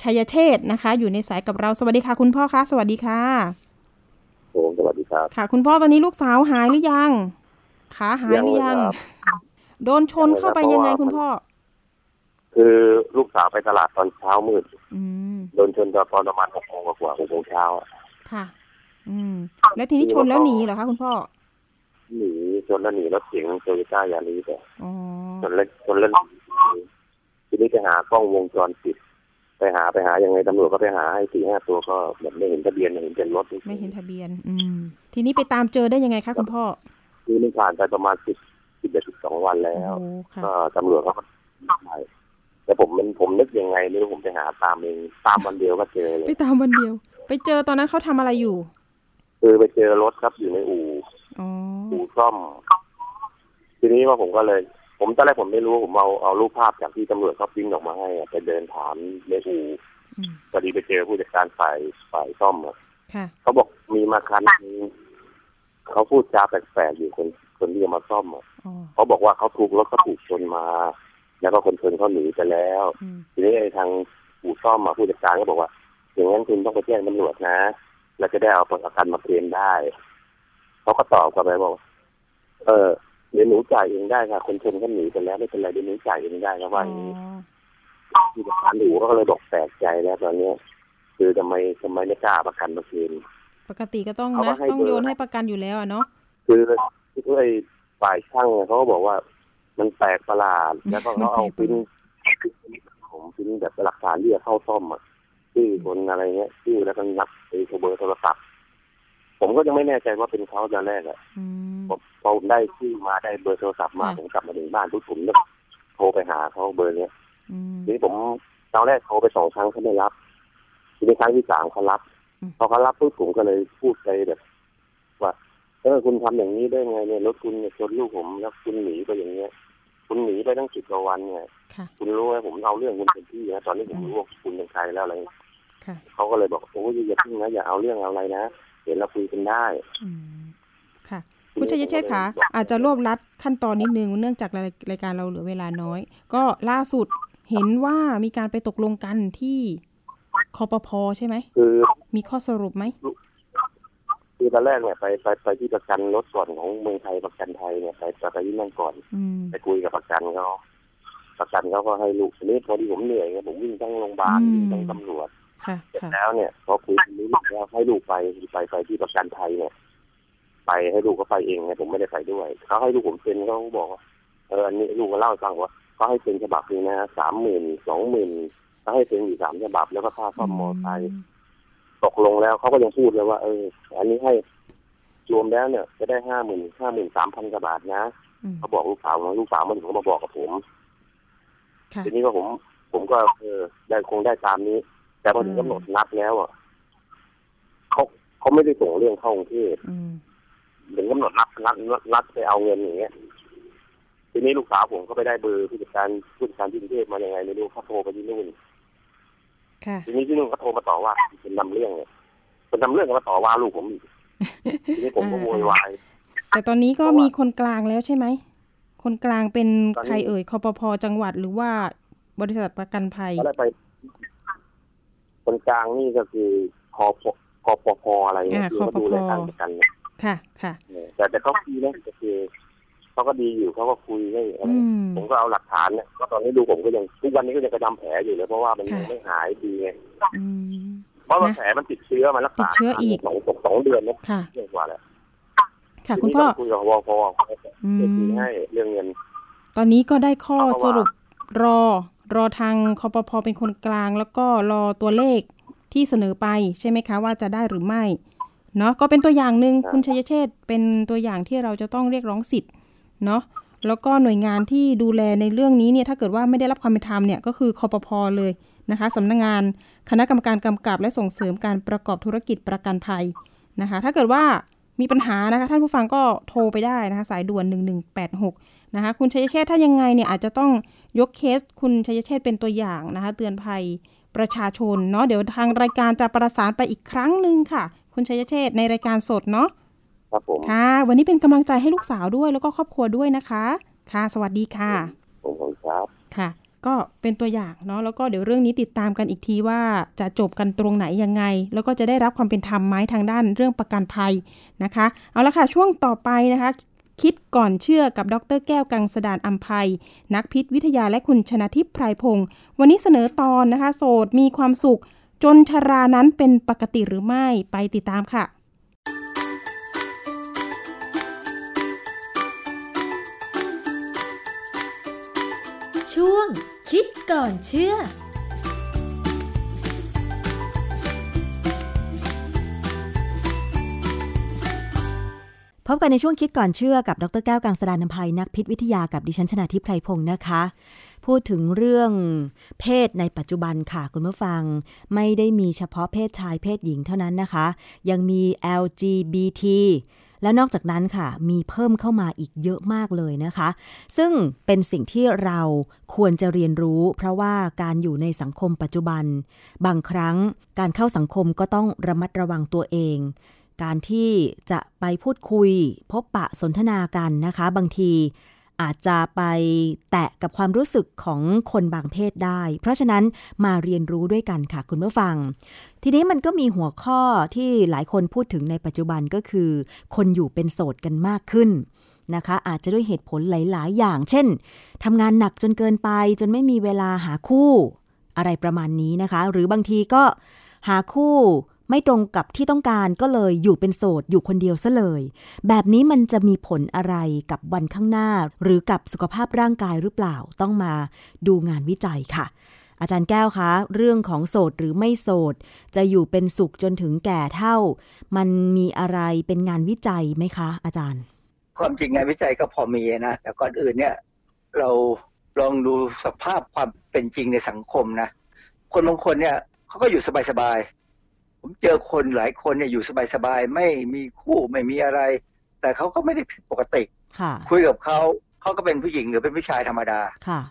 ชัยเชษ์นะคะ อยู่ในสายกับเราสวัสดีค่ะ คุณพ่อคะสวัสดีค่ะผมสวัสดี ครับ ค่ะ คุณพ่อตอนนี้ลูกสาวหายหรือยังขาหายหรือยังยังเลยครับโดนชนเข้าไปยังไงคุณพ่อ คือลูกสาวไปตลาดตอนเช้ามืดอืมโดนชนตอนประมาณหกโมงกว่าหกโมงเช้าอะค่ะ อืม แล้วทีนี้ชนแล้วหนีเหรอคะคุณพ่อหนีชนแล้วหนีรถเก๋งโตโยต้ายาริสอะอ๋อชนแล้วชนแล้วหนีทีนี้ไปหากล้องวงจรปิด ไปหาไปหายังไงตำรวจก็ไปหาให้สี่ห้าตัวก็แบบไม่เห็นทะเบียนไม่เห็นเป็นรถไม่เห็นทะเบียน อืม ทีนี้ไปตามเจอได้ยังไงคะคุณพ่อคือนี่ผ่านไปประมาณสิบสิบเอ็ดสิบสองวันแล้โอ้วโหค่ะก็ตำรวจก็มาไปแต่ผมมันผมนึกยังไงไม่รู้ผมไปหาตามเองตามวันเดียวก็เจอเลไปยตามวันเดียว ไปเจอตอนนั้นเขาทำอะไรอยู่คือไปเจอรถครับอยู่ในอู่อ๋ออู่ซ่อมทีนี้ว่าผมก็เลย ผมตอนแรกผมไม่รู้ผมเอาเอารูปภาพจากที่ตำรวจเขาพิมพ์ออกมาให้อะไปเดินถามในอู่อืมพอดีไปเจอผู้จัดการฝ่ายฝ่ายซ่อมอะค่ะเขาบอกมีมาคันนึงเขาพูดจาแปลกๆอยู่คนคนที่จะมาซ่อมอะอ๋อเขาบอกว่าเขาถูกรถเขาถูกชนมา แล้วก็คนชนเขาหนีไปแล้วอืมทีนี้ไอ้ทางผู้ซ่อมมาผู้จัดการก็บอกว่า อย่างนั้นคุณต้องไปแจ้งตำรวจนะแล้วจะได้เอาประกันมาเคลมได้เขาก็ตอบกลับไปบอกว่าเออ เดี๋ยวหนูจ่ายเองได้ค่ะ คนชนเขาหนีไปแล้วไม่เป็นไรเดี๋ยวหนูจ่ายเองได้ครับว่าอย่างนี้อ๋อผู้จัดการอู่ก็เลยบอกแปลกใจแล้วตอนเนี้ยคือทำไมทำไมไม่กล้าประกันมาคืนปกติก็ต้องเขาก็นะให้ต้องเบอร์โยนให้ประกันอยู่แล้วอะเนาะคือด้วยฝ่ายช่างเนี่ยเขาก็บอกว่า มันแปลกประหลาดแล้วก็เขาเอามันแปลพิ้กนประหลาดผมพิ้นแบบหลักฐานที่จะเข้าซ่อมอะชื่อคนอะไรเงี้ยชื่อแล้วก็นับไอ้เบอร์โทรศัพท์ ผมก็ยังไม่แน่ใจว่าเป็นเขาตอนแรกอะอืมพอพอผมได้ชื่อมาได้เบอร์โทรศัพท์มาค่ะผมกลับมาถึงบ้านทุกผมก็โทรไปหาเขาเบอร์เนี้ยอืมทีนี้ผมตอนแรกโทรไปสองครั้งเขาไม่รับ ทีนี้ครั้งที่สามเขารับอืมพอเขารับปุ๊บผมก็เลยพูดไปแบบว่าเออคุณทำอย่างนี้ได้ไงเนี่ยรถคุณเนี่ยชนลูกผมแล้วคุณหนีไปอย่างเงี้ย คุณหนีไปตั้งสิบกว่าวันเนี่ยค่ะคุณรู้ไหมผมเอาเรื่องคุณเป็นที่นะตอนนี้ผมรู้ว่าคุณเป็นใครแล้วอะไรค่ะเขาก็เลยบอกโอ้ยอย่าพึ่งนะอย่าเอาเรื่องเอาอะไรนะ เดี๋ยวเราคุยกันได้อืมค่ะ คุณชัยเชษฐ์คะอาจจะรวบรัดขั้นตอนนิดนึงเนื่องจากรายรายการเราเหลือเวลาน้อย ก็ล่าสุดเห็นว่ามีการไปตกลงกันที่คอปพใช่ไหมคือมีข้อสรุปไหมคือตอนแรกเนี่ยไปไปไปที่ประกันรถส่วนของเมืองไทยประกันไทยเนี่ยไปไปไปที่นั่นก่อนอืมไปคุยกับประกันเขาประกันเขาก็ให้ลูกทีนี้พอดีผมเหนื่อยไงผมวิ่งทั้งโรงพยาบาลอืมวิ่งทั้งตำรวจค่ะเสร็จค่ะ แล้วเนี่ยพอคุยนี้ลูกแล้วให้ลูกไปไปไปที่ประกันไทยเนี่ย ไปให้ลูกเขาไปเองไงผมไม่ได้ไปด้วยเขาให้ลูกผมเซ็นเขาบอกว่าเอออันนี้ลูกก็เล่าให้ฟังว่าเขาให้เซ็นฉบับนึงนะสามหมื่นสองหมื่นเขาให้เซ็นอยู่สามฉบับแล้วก็ค่าซ่อมมอเตอร์ไซค์ตกลงแล้วเขาก็ยังพูดเลยว่า เออ อันนี้ให้รวมแล้วเนี่ย จะได้ห้าหมื่นห้าหมื่นสามพันกว่าบาทนะอืมเขาบอกลูกสาวลูกสาวมันถึงมาบอกกับผมค่ะทีนี้ก็ผม ผมก็เออได้คงได้ตามนี้ แต่พอถึงอืมกำหนดนัดแล้วอะเขาเขาไม่ได้ส่งเรื่องเข้ากรุงเทพอืมถึงกำหนดนัดนัดนัดนัดไปเอาเงินอย่างเงี้ยทีนี้ลูกสาวผมก็ไปได้เบอร์ผู้จัดการผู้จัดการที่กรุงเทพมายังไงไม่รู้เขาโทรไปที่นู่นค่ะทีนี้ที่นู่นเขาโทรมาต่อว่าเป็นนำเรื่องเนี่ยเป็นนำเรื่องมาต่อว่าลูกผมอีกทีนี้ผมก็อ่าโวยวายแต่ตอนนี้ก็เพราะว่ามีมีคนกลางแล้วใช่ไหมคนกลางเป็นตอนนี้ใครเอ่ยคอปพจังหวัดหรือว่าบริษัทประกันภัยก็ได้ไป คนกลางนี่ก็คือคอพคอปพอะไรเนี่ยอ่าคือเขาดูแลคอปพการประกันเนี่ยค่ะค่ะแต่แต่ก็คุยนะก็คือเขาก็ดีอยู่เขาก็คุยให้อะไรอืมผมก็เอาหลักฐานเนี่ยก็ตอนนี้ดูผมก็ยังทุกวันนี้ก็ยังกระดำแผลอยู่เลยเพราะว่ามันยังค่ะไม่หายดีไงอืมเพราะว่านะแผลมันติดเชื้อมันรักษาติดเชื้ออีกสองสองสองเดือนนะค่ะเรื่องกว่าแล้วค่ะทีคุณนี้พ่อก็คุยกับวพอืจะคุยมให้เรื่องเงิน ตอนนี้ก็ได้ข้อเพราะว่าสรุปรอ รอทางคอปพเป็นคนกลาง แล้วก็รอตัวเลขที่เสนอไปใช่ไหมคะว่าจะได้หรือไม่เนาะก็เป็นตัวอย่างหนึ่งคุณชัยเชษฐ์เป็นตัวอย่างที่เราจะต้องเรียกร้องสิทธิ์เนาะแล้วก็หน่วยงานที่ดูแลในเรื่องนี้เนี่ยถ้าเกิดว่าไม่ได้รับความเป็นธรรมเนี่ยก็คือคอปพเลยนะคะสำนักงานคณะกรรมการกำกับและส่งเสริมการประกอบธุรกิจประกันภัยนะคะ ถ้าเกิดว่ามีปัญหานะคะ ท่านผู้ฟังก็โทรไปได้นะคะ สายด่วน 1186 นะคะคุณชัยเชษฐ์ถ้ายังไงเนี่ยอาจจะต้องยกเคสคุณชัยเชษฐ์เป็นตัวอย่างนะคะ เตือนภัยประชาชนเนาะเดี๋ยวทางรายการจะประสานไปอีกครั้งหนึ่งค่ะ คุณชัยเชษฐ์ในรายการสดเนาะครับผมค่ะ วันนี้เป็นกำลังใจให้ลูกสาวด้วยแล้วก็ครอบครัวด้วยนะคะ ค่ะ สวัสดีค่ะผมขอบคุณครับค่ะ ก็เป็นตัวอย่างเนาะแล้วก็เดี๋ยวเรื่องนี้ติดตามกันอีกทีว่าจะจบกันตรงไหนยังไง แล้วก็จะได้รับความเป็นธรรมไหมทางด้านเรื่องประกันภัยนะคะ เอาละค่ะช่วงต่อไปนะคะ คิดก่อนเชื่อกับดรแก้วกังสดานอัมภัย นักพิษวิทยาและคุณชนะทิพย์ไพรพงศ์วันนี้เสนอตอนนะคะ โสดมีความสุข จนชรานั้นเป็นปกติหรือไม่ไปติดตามค่ะ ช่วงคิดก่อนเชื่อ พบกันในช่วงคิดก่อนเชื่อกับดรแก้วกังสดานนภัยนักพิษวิทยากับดิฉันชนาทิพไพรพงศ์นะคะ พูดถึงเรื่องเพศในปัจจุบันค่ะคุณผู้ฟัง ไม่ได้มีเฉพาะเพศชายเพศหญิงเท่านั้นนะคะ ยังมี LGBT แล้วนอกจากนั้นค่ะ มีเพิ่มเข้ามาอีกเยอะมากเลยนะคะ ซึ่งเป็นสิ่งที่เราควรจะเรียนรู้ เพราะว่าการอยู่ในสังคมปัจจุบัน บางครั้งการเข้าสังคมก็ต้องระมัดระวังตัวเอง การที่จะไปพูดคุย พบปะสนทนากันนะคะ บางทีอาจจะไปแตะกับความรู้สึกของคนบางเพศได้ เพราะฉะนั้นมาเรียนรู้ด้วยกันค่ะคุณผู้ฟัง ทีนี้มันก็มีหัวข้อที่หลายคนพูดถึงในปัจจุบันก็คือ คนอยู่เป็นโสดกันมากขึ้นนะคะ อาจจะด้วยเหตุผลหลาย ๆ อย่าง เช่นทำงานหนักจนเกินไป จนไม่มีเวลาหาคู่ อะไรประมาณนี้นะคะ หรือบางทีก็หาคู่ ไม่ตรงกับที่ต้องการก็เลยอยู่เป็นโสดอยู่คนเดียวซะเลย แบบนี้มันจะมีผลอะไรกับวันข้างหน้า หรือกับสุขภาพร่างกายหรือเปล่าต้องมาดูงานวิจัยค่ะ อาจารย์แก้วคะ เรื่องของโสดหรือไม่โสด จะอยู่เป็นสุขจนถึงแก่เท่า มันมีอะไรเป็นงานวิจัยไหมคะ อาจารย์ ความจริงงานวิจัยก็พอมีนะแต่ก่อนอื่นเนี่ยเราลองดูสภาพความเป็นจริงในสังคมนะคนบางคนเนี่ยเขาก็อยู่สบายๆ ผมเจอคนหลายคนเนี่ยอยู่สบายๆไม่มีคู่ไม่มีอะไร แต่เขาก็ไม่ได้ผิดปกติค่ะคุยกับเขาเขาก็เป็นผู้หญิงหรือเป็นผู้ชายธรรมดาค่ะ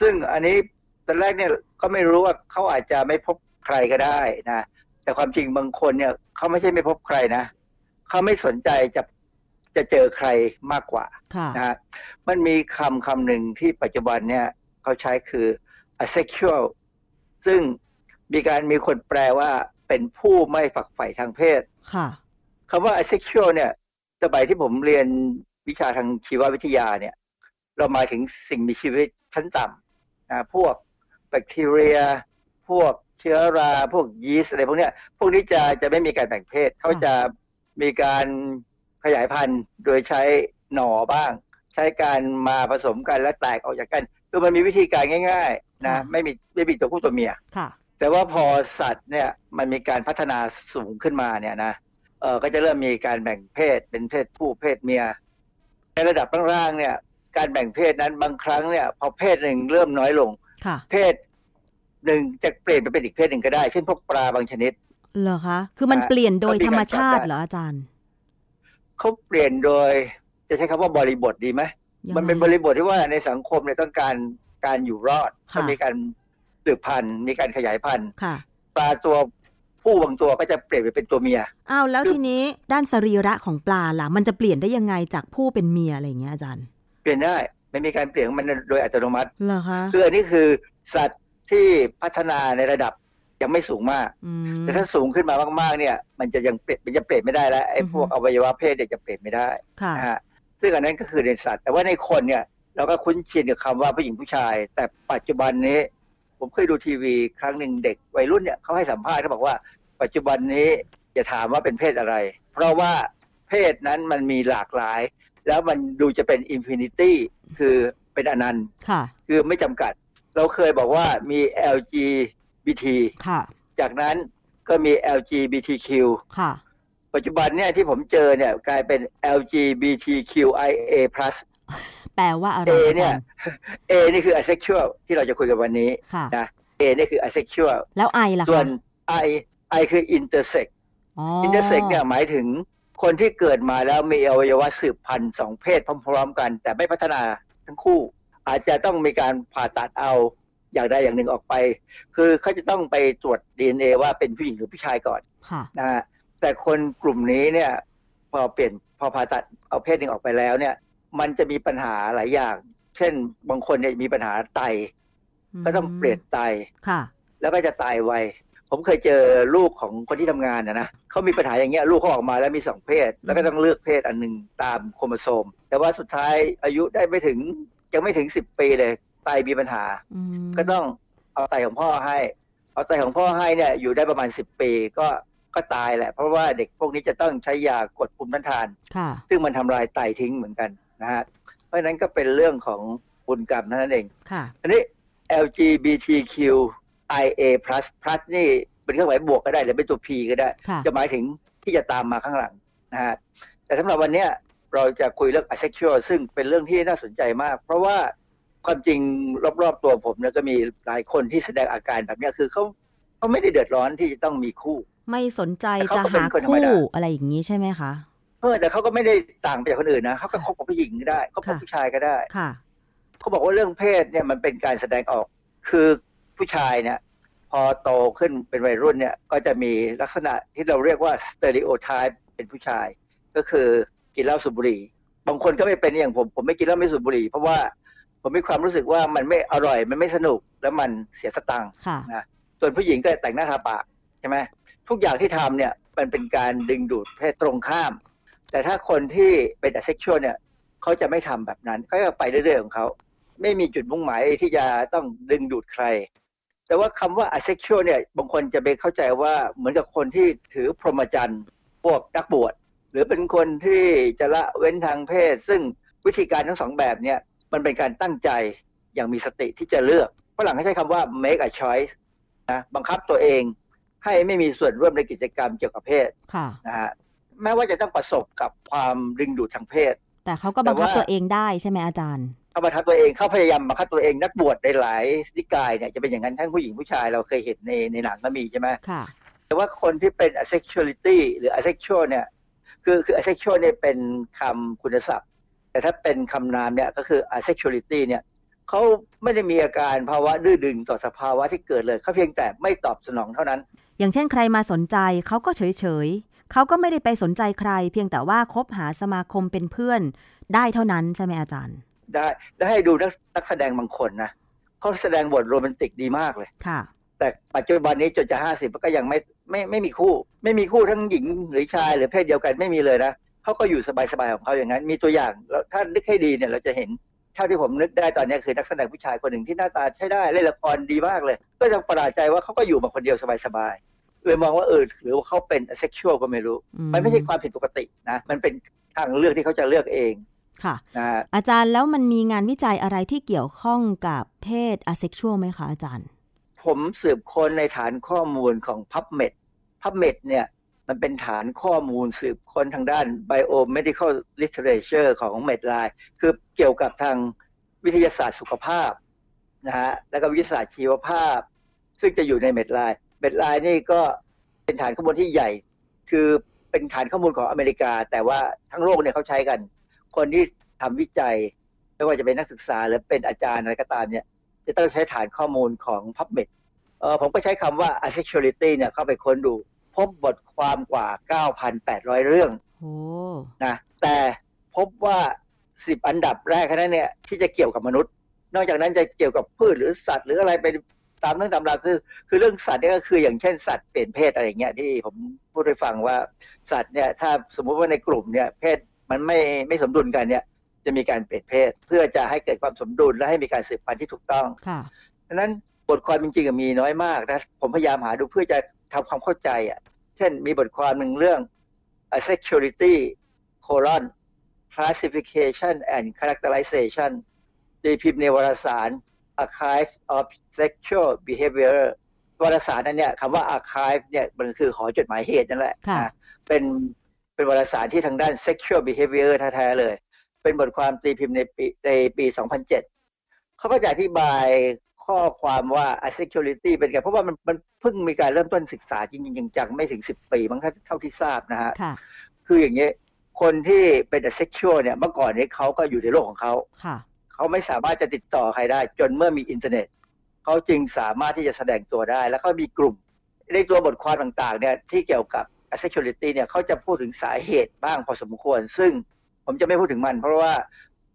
ซึ่งอันนี้ตอนแรกเนี่ยก็ไม่รู้ว่าเขาอาจจะไม่พบใครก็ได้นะ แต่ความจริงบางคนเนี่ยเขาไม่ใช่ไม่พบใครนะเขาไม่สนใจจะจะเจอใครมากกว่าค่ะนะฮะมันมีคำคำหนึ่งที่ปัจจุบันเนี่ยเขาใช้คือ asexual ซึ่งมีการมีคนแปลว่า เป็นผู้ไม่ฝักใฝ่ทางเพศ ค่ะคำว่า asexual เนี่ยสมัยที่ผมเรียนวิชาทางชีววิทยาเนี่ย เราหมายถึงสิ่งมีชีวิตชั้นต่ำนะพวกแบคทีเรีย พวกเชื้อรา พวกยีสต์อะไรพวกเนี้ย พวกนี้จะจะไม่มีการแบ่งเพศ เขาจะมีการขยายพันธุ์โดยใช้หน่อบ้าง ใช้การมาผสมกันและแตกออกจากกันคือมันมีวิธีการง่าย ๆ นะค่ะไม่มีไม่มีตัวผู้ตัวเมียค่ะ แต่ว่าพอสัตว์เนี่ยมันมีการพัฒนาสูงขึ้นมาเนี่ยนะเออก็จะเริ่มมีการแบ่งเพศเป็นเพศผู้เพศเมีย ในระดับล่างๆเนี่ย การแบ่งเพศนั้นบางครั้งเนี่ย พอเพศหนึ่งเริ่มน้อยลงค่ะเพศหนึ่งจะเปลี่ยนไปเป็นอีกเพศหนึ่งก็ได้ เช่นพวกปลาบางชนิดเหรอคะคือมันอ่าเปลี่ยนโดยก็มีธรรมชาติการปรับได้เหรออาจารย์เขาเปลี่ยนโดย จะใช้คำว่าบริบทดีไหมยังมันเป็นไงบริบทที่ว่าในสังคมเนี่ยต้องการการอยู่รอดค่ะมันมีการ สืบพันธุ์มีการขยายพันธุ์ค่ะปลาตัวผู้บางตัวก็จะเปลี่ยนไปเป็นตัวเมีย อ้าวแล้วคือทีนี้ด้านสรีระของปลาล่ะ มันจะเปลี่ยนได้ยังไงจากผู้เป็นเมียอะไรอย่างเงี้ยอาจารย์ เปลี่ยนได้ไม่มีการเปลี่ยนของมันโดยอัตโนมัติเหรอคะคืออันนี้คือสัตว์ที่พัฒนาในระดับยังไม่สูงมากอืมแต่ถ้าสูงขึ้นมามากๆเนี่ย มันจะยังเปลี่ยนมันจะเปลี่ยนไม่ได้แล้วไอ้อือฮึพวกอวัยวะเพศเนี่ยจะเปลี่ยนไม่ได้ค่ะนะฮะซึ่งอันนั้นก็คือในสัตว์ แต่ว่าในคนเนี่ยเราก็คุ้นชินกับคำว่าผู้หญิงผู้ชาย แต่ปัจจุบันนี้ ผมเคยดูทีวีครั้งหนึ่งเด็กวัยรุ่นเนี่ยเขาให้สัมภาษณ์เขาบอกว่า ปัจจุบันนี้อย่าถามว่าเป็นเพศอะไร เพราะว่าเพศนั้นมันมีหลากหลาย แล้วมันดูจะเป็น infinity คือเป็นอนันต์ค่ะคือไม่จำกัด เราเคยบอกว่ามี LGBT ค่ะจากนั้นก็มี LGBTQ ค่ะปัจจุบันเนี่ยที่ผมเจอเนี่ยกลายเป็น LGBTQIA+ แปลว่าอะไร A อาเนี่จายรย์ A นี่คือ asexual ที่เราจะคุยกันวันนี้ค่ะนะ A นี่คือ asexual แล้วไอล่ะส่วคะน I I คือ intersex อ๋อ intersex เนี่ยหมายถึงคนที่เกิดมาแล้วมีอวัยวะสืบพันธุ์สองเพศพร้อมๆกัน แต่ไม่พัฒนาทั้งคู่ อาจจะต้องมีการผ่าตัดเอาอย่างใดอย่างหนึ่งออกไป คือเขาจะต้องไปตรวจ DNA ว่าเป็นผู้หญิงหรือผู้ชายก่อนค่ะนะฮะแต่คนกลุ่มนี้เนี่ยพอเปลี่ยนพอผ่าตัดเอาเพศหนึ่งออกไปแล้วเนี่ย มันจะมีปัญหาหลายอย่าง เช่น บางคนเนี่ยมีปัญหาไต ก็ต้องเปลี่ยนไตค่ะ แล้วก็จะตายไว ผมเคยเจอลูกของคนที่ทำงานนะนะเขามีปัญหาอย่างเงี้ยลูกเขาออกมาแล้วมีสองเพศ แล้วก็ต้องเลือกเพศอันหนึ่งตามโครโมโซม แต่ว่าสุดท้ายอายุได้ไม่ถึงยังไม่ถึงสิบปีเลยไตมีปัญหาอืมก็ต้องเอาไตของพ่อให้ เอาไตของพ่อให้เนี่ยอยู่ได้ประมาณสิบปีก็ก็ตายแหละ เพราะว่าเด็กพวกนี้จะต้องใช้ยากดภูมิต้านทานค่ะซึ่งมันทำลายไตทิ้งเหมือนกัน นะฮะเพราะฉะนั้นก็เป็นเรื่องของบุญกรรมเท่านั้นเองค่ะอันนี้ LGBTQIA+ plus นี่เป็นเครื่องหมายบวกก็ได้หรือเป็นตัว P ก็ได้ค่ะจะหมายถึงที่จะตามมาข้างหลังนะฮะแต่สำหรับวันเนี้ยเราจะคุยเรื่อง asexual ซึ่งเป็นเรื่องที่น่าสนใจมาก เพราะว่าความจริงรอบๆตัวผมเนี่ยก็มีหลายคนที่แสดงอาการแบบเนี้ยคือเขาเขาไม่ได้เดือดร้อนที่จะต้องมีคู่ ไม่สนใจแต่เขาจะก็เป็นหาคนธรรมคู่ดาอะไรอย่างนี้ใช่ไหมคะ เออแต่เขาก็ไม่ได้ต่างไปจากคนอื่นนะเขาก็คบกับผู้หญิงก็ได้เขาคบค่ะผู้ชายก็ได้ค่ะเขาบอกว่าเรื่องเพศเนี่ยมันเป็นการแสดงออก คือผู้ชายเนี่ย พอโตขึ้นเป็นวัยรุ่นเนี่ย ก็จะมีลักษณะที่เราเรียกว่า stereotype เป็นผู้ชาย ก็คือกินเหล้าสูบบุหรี่ บางคนก็ไม่เป็นอย่างผม ผมไม่กินเหล้าไม่สูบบุหรี่ เพราะว่าผมมีความรู้สึกว่ามันไม่อร่อยมันไม่สนุกแล้วมันเสียสตังค์ค่ะนะส่วนผู้หญิงก็แต่งหน้าทาปากใช่ไหมทุกอย่างที่ทำเนี่ยมันเป็นการดึงดูดเพศตรงข้าม แต่ถ้าคนที่เป็น asexual เนี่ยเขาจะไม่ทำแบบนั้นเขาจะไปเรื่อยๆของเขาไม่มีจุดมุ่งหมายที่จะต้องดึงดูดใคร แต่ว่าคำว่า asexual เนี่ยบางคนจะไปเข้าใจว่าเหมือนกับคนที่ถือพรหมจรรย์พวกนักบวชหรือเป็นคนที่จะละเว้นทางเพศ ซึ่งวิธีการทั้งสองแบบเนี่ยมันเป็นการตั้งใจอย่างมีสติที่จะเลือกฝรั่งเขาใช้คำว่า make a choice นะบังคับตัวเองให้ไม่มีส่วนร่วมในกิจกรรมเกี่ยวกับเพศค่ะนะฮะ แม้ว่าจะต้องประสบกับความดึงดูดทางเพศ แต่เขาก็บังคับแต่ว่าตัวเองได้ใช่ไหมอาจารย์เขาบังคับตัวเองเขาพยายามบังคับตัวเองนักบวชในหลายนิกายเนี่ยจะเป็นอย่างนั้นทั้งผู้หญิงผู้ชายเราเคยเห็นในในหนังก็มีใช่ไหมค่ะแต่ว่าคนที่เป็น asexuality หรือ asexual เนี่ยคือคือ asexual เนี่ยเป็นคำคุณศัพท์ แต่ถ้าเป็นคำนามเนี่ยก็คือ asexuality เนี่ยเขาไม่ได้มีอาการภาวะดื้อดึงต่อสภาวะที่เกิดเลยเขาเพียงแต่ไม่ตอบสนองเท่านั้น อย่างเช่นใครมาสนใจเขาก็เฉยเฉยๆ เขาก็ไม่ได้ไปสนใจใคร เพียงแต่ว่าคบหาสมาคมเป็นเพื่อน ได้เท่านั้นใช่ไหมอาจารย์ ได้ได้ให้ดูนักนักแสดงบางคนนะเขาแสดงบทโรแมนติกดีมากเลยค่ะ แต่ปัจจุบันนี้จนจะห้าสิบก็ยังไม่ไม่ไม่มีคู่ ไม่มีคู่ทั้งหญิงหรือชายหรือเพศเดียวกันไม่มีเลยนะเขาก็อยู่สบายๆของเขาอย่างนั้น มีตัวอย่างแล้วถ้านึกให้ดีเนี่ยเราจะเห็นเท่าที่ผมนึกได้ตอนนี้คือนักแสดงผู้ชายคนหนึ่งที่หน้าตาใช้ได้เล่นละครดีมากเลย ก็ยังประหลาดใจว่าเขาก็อยู่มาคนเดียวสบายๆ เลยมองว่าเออหรือว่าเขาเป็นเซ็กชวลก็ไม่รู้อืมมันไม่ใช่ความผิดปกตินะ มันเป็นทางเลือกที่เขาจะเลือกเองค่ะนะฮะอาจารย์แล้วมันมีงานวิจัยอะไรที่เกี่ยวข้องกับเพศ asexual ไหมคะอาจารย์ ผมสืบค้นในฐานข้อมูลของ PubMed PubMed เนี่ยมันเป็นฐานข้อมูลสืบค้นทางด้าน biomedical literature ของ Medline คือเกี่ยวกับทางวิทยาศาสตร์สุขภาพนะฮะแล้วก็วิทยาศาสตร์ชีวภาพ ซึ่งจะอยู่ใน Medline Medline นี่ก็เป็นฐานข้อมูลที่ใหญ่ คือเป็นฐานข้อมูลของอเมริกา แต่ว่าทั้งโลกเนี่ยเขาใช้กัน คนที่ทำวิจัยไม่ว่าจะเป็นนักศึกษาหรือเป็นอาจารย์อะไรก็ตามเนี่ย จะต้องใช้ฐานข้อมูลของ PubMed เออผมก็ใช้คำว่า asexuality เนี่ยเข้าไปค้นดู พบบทความกว่า 9,800 เรื่องโอ้นะแต่พบว่า 10 อันดับแรกแค่นั้นเนี่ยที่จะเกี่ยวกับมนุษย์ นอกจากนั้นจะเกี่ยวกับพืชหรือสัตว์หรืออะไรเป็น ตามเรื่องตามราวคือ คือเรื่องสัตว์เนี่ยก็คืออย่างเช่นสัตว์เปลี่ยนเพศอะไรอย่างเงี้ยที่ผมพูดให้ฟังว่าสัตว์เนี่ยถ้าสมมุติว่าในกลุ่มเนี่ยเพศมันไม่ไม่สมดุลกันเนี่ยจะมีการเปลี่ยนเพศ เพื่อจะให้เกิดความสมดุลและให้มีการสืบพันธุ์ที่ถูกต้องค่ะดังนั้นบทความจริงๆอะมีน้อยมากนะผมพยายามหาดูเพื่อจะทำความเข้าใจอะเช่นมีบทความหนึ่งเรื่อง asexuality colon classification and characterization ตีพิมพ์ในวารสาร archive of sexual behavior วารสารนั้นเนี่ยคำว่า archive เนี่ยมันคือหอจดหมายเหตุนั่นแหละค่ะนะเป็นเป็นวารสารที่ทางด้าน sexual behavior แท้ๆเลย เป็นบทความตีพิมพ์ในปีในปี 2007 เขาก็จะอธิบายข้อความว่า asexuality เป็นไงเพราะว่ามันมันเพิ่งมีการเริ่มต้นศึกษาจริงๆจังๆไม่ถึง 10 ปีมั้งถ้าเท่าที่ทราบนะฮะค่ะคืออย่างนี้คนที่เป็น asexual เนี่ยเมื่อก่อนนี้เขาก็อยู่ในโลกของเขาค่ะ เขาไม่สามารถจะติดต่อใครได้ จนเมื่อมีอินเทอร์เน็ตเขาจึงสามารถที่จะแสดงตัวได้ แล้วก็มีกลุ่มในตัวบทความต่างๆเนี่ยที่เกี่ยวกับ asexuality เนี่ยเขาจะพูดถึงสาเหตุบ้างพอสมควร ซึ่งผมจะไม่พูดถึงมัน เพราะว่า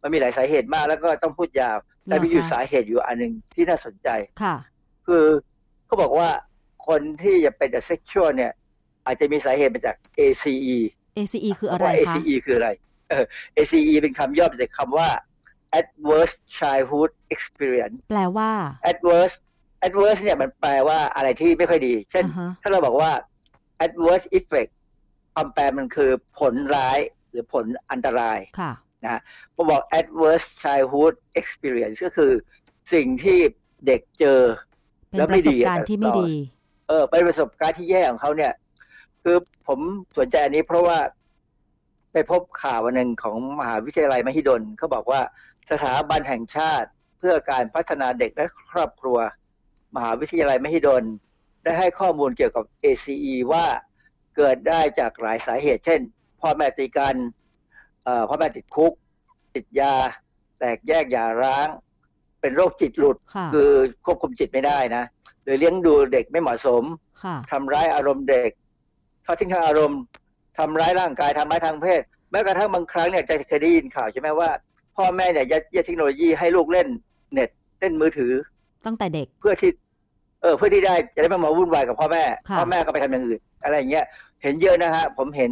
มันมีหลายสาเหตุมากแล้วก็ต้องพูดยาวแต่มีอยู่เหรอคะสาเหตุอยู่อันหนึ่งที่น่าสนใจค่ะ คือเขาบอกว่าคนที่จะเป็น asexual เนี่ย อาจจะมีสาเหตุมาจาก ACE ACE คืออะไรว่าคะ ACE คืออะไรเออ ACE เป็นคำย่อมาจากคำว่า adverse childhood experience แปลว่า adverse adverse เนี่ยมันแปลว่าอะไรที่ไม่ค่อยดี เช่นอ่าฮะถ้าเราบอกว่า adverse effect คำแปลมันคือผลร้ายหรือผลอันตรายค่ะนะฮะพอบอก adverse childhood experience ก็คือสิ่งที่เด็กเจอเป็นแล้วปไม่ระสดีบการณ์ที่ไม่ดี เออเป็นประสบการณ์ที่แย่ของเขาเนี่ย คือผมสนใจอันนี้เพราะว่า ไปพบข่าววันหนึ่งของมหาวิทยาลัยมหิดลเขาบอกว่าสถาบันแห่งชาติเพื่อการพัฒนาเด็กและครอบครัว มหาวิทยาลัยมหิดล ได้ให้ข้อมูลเกี่ยวกับ ACE ว่าเกิดได้จากหลายสาเหตุ เช่นพ่อแม่ตีกันเอ่อพ่อแม่ติดคุก ติดยา แตกแยกหย่าร้าง เป็นโรคจิตหลุดค่ะคือควบคุมจิตไม่ได้นะหรือเลี้ยงดูเด็กไม่เหมาะสมค่ะทำร้ายอารมณ์เด็กทอดทิ้งทางอารมณ์ ทำร้ายร่างกายทำร้ายทางเพศ แม้กระทั่งบางครั้งเนี่ยจะเคยได้ยินข่าวใช่ไหมว่า พ่อแม่เนี่ยยัดเยียดเทคโนโลยีให้ลูกเล่นเน็ตเล่นมือถือ ตั้งแต่เด็กเพื่อที่ เออเพื่อที่ได้จะได้ไม่มาวุ่นวายกับพ่อแม่ค่ะพ่อแม่ก็ไปทำอย่างอื่นอะไรอย่างเงี้ยเห็นเยอะนะฮะผมเห็น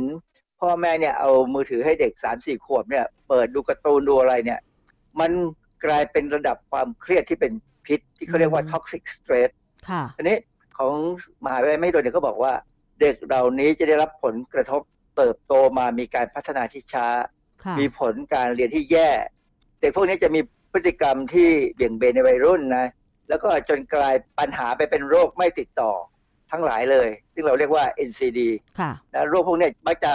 พ่อแม่เนี่ยเอามือถือให้เด็กสามสี่ขวบเนี่ย เปิดดูการ์ตูนดูอะไรเนี่ย มันกลายเป็นระดับความเครียดที่เป็นพิษที่เขาเรียกว่า toxic stress ค่ะอันนี้ของมหาวิทยาลัยไม่โดนเนี่ยก็บอกว่า เด็กเหล่านี้จะได้รับผลกระทบ เติบโตมามีการพัฒนาที่ช้าค่ะมีผลการเรียนที่แย่ เด็กพวกนี้จะมีพฤติกรรมที่เบี่ยงเบนในวัยรุ่นนะแล้วก็จนกลายปัญหาไปเป็นโรคไม่ติดต่อทั้งหลายเลย ซึ่งเราเรียกว่า NCD ค่ะนะโรคพวกนี้มักจะ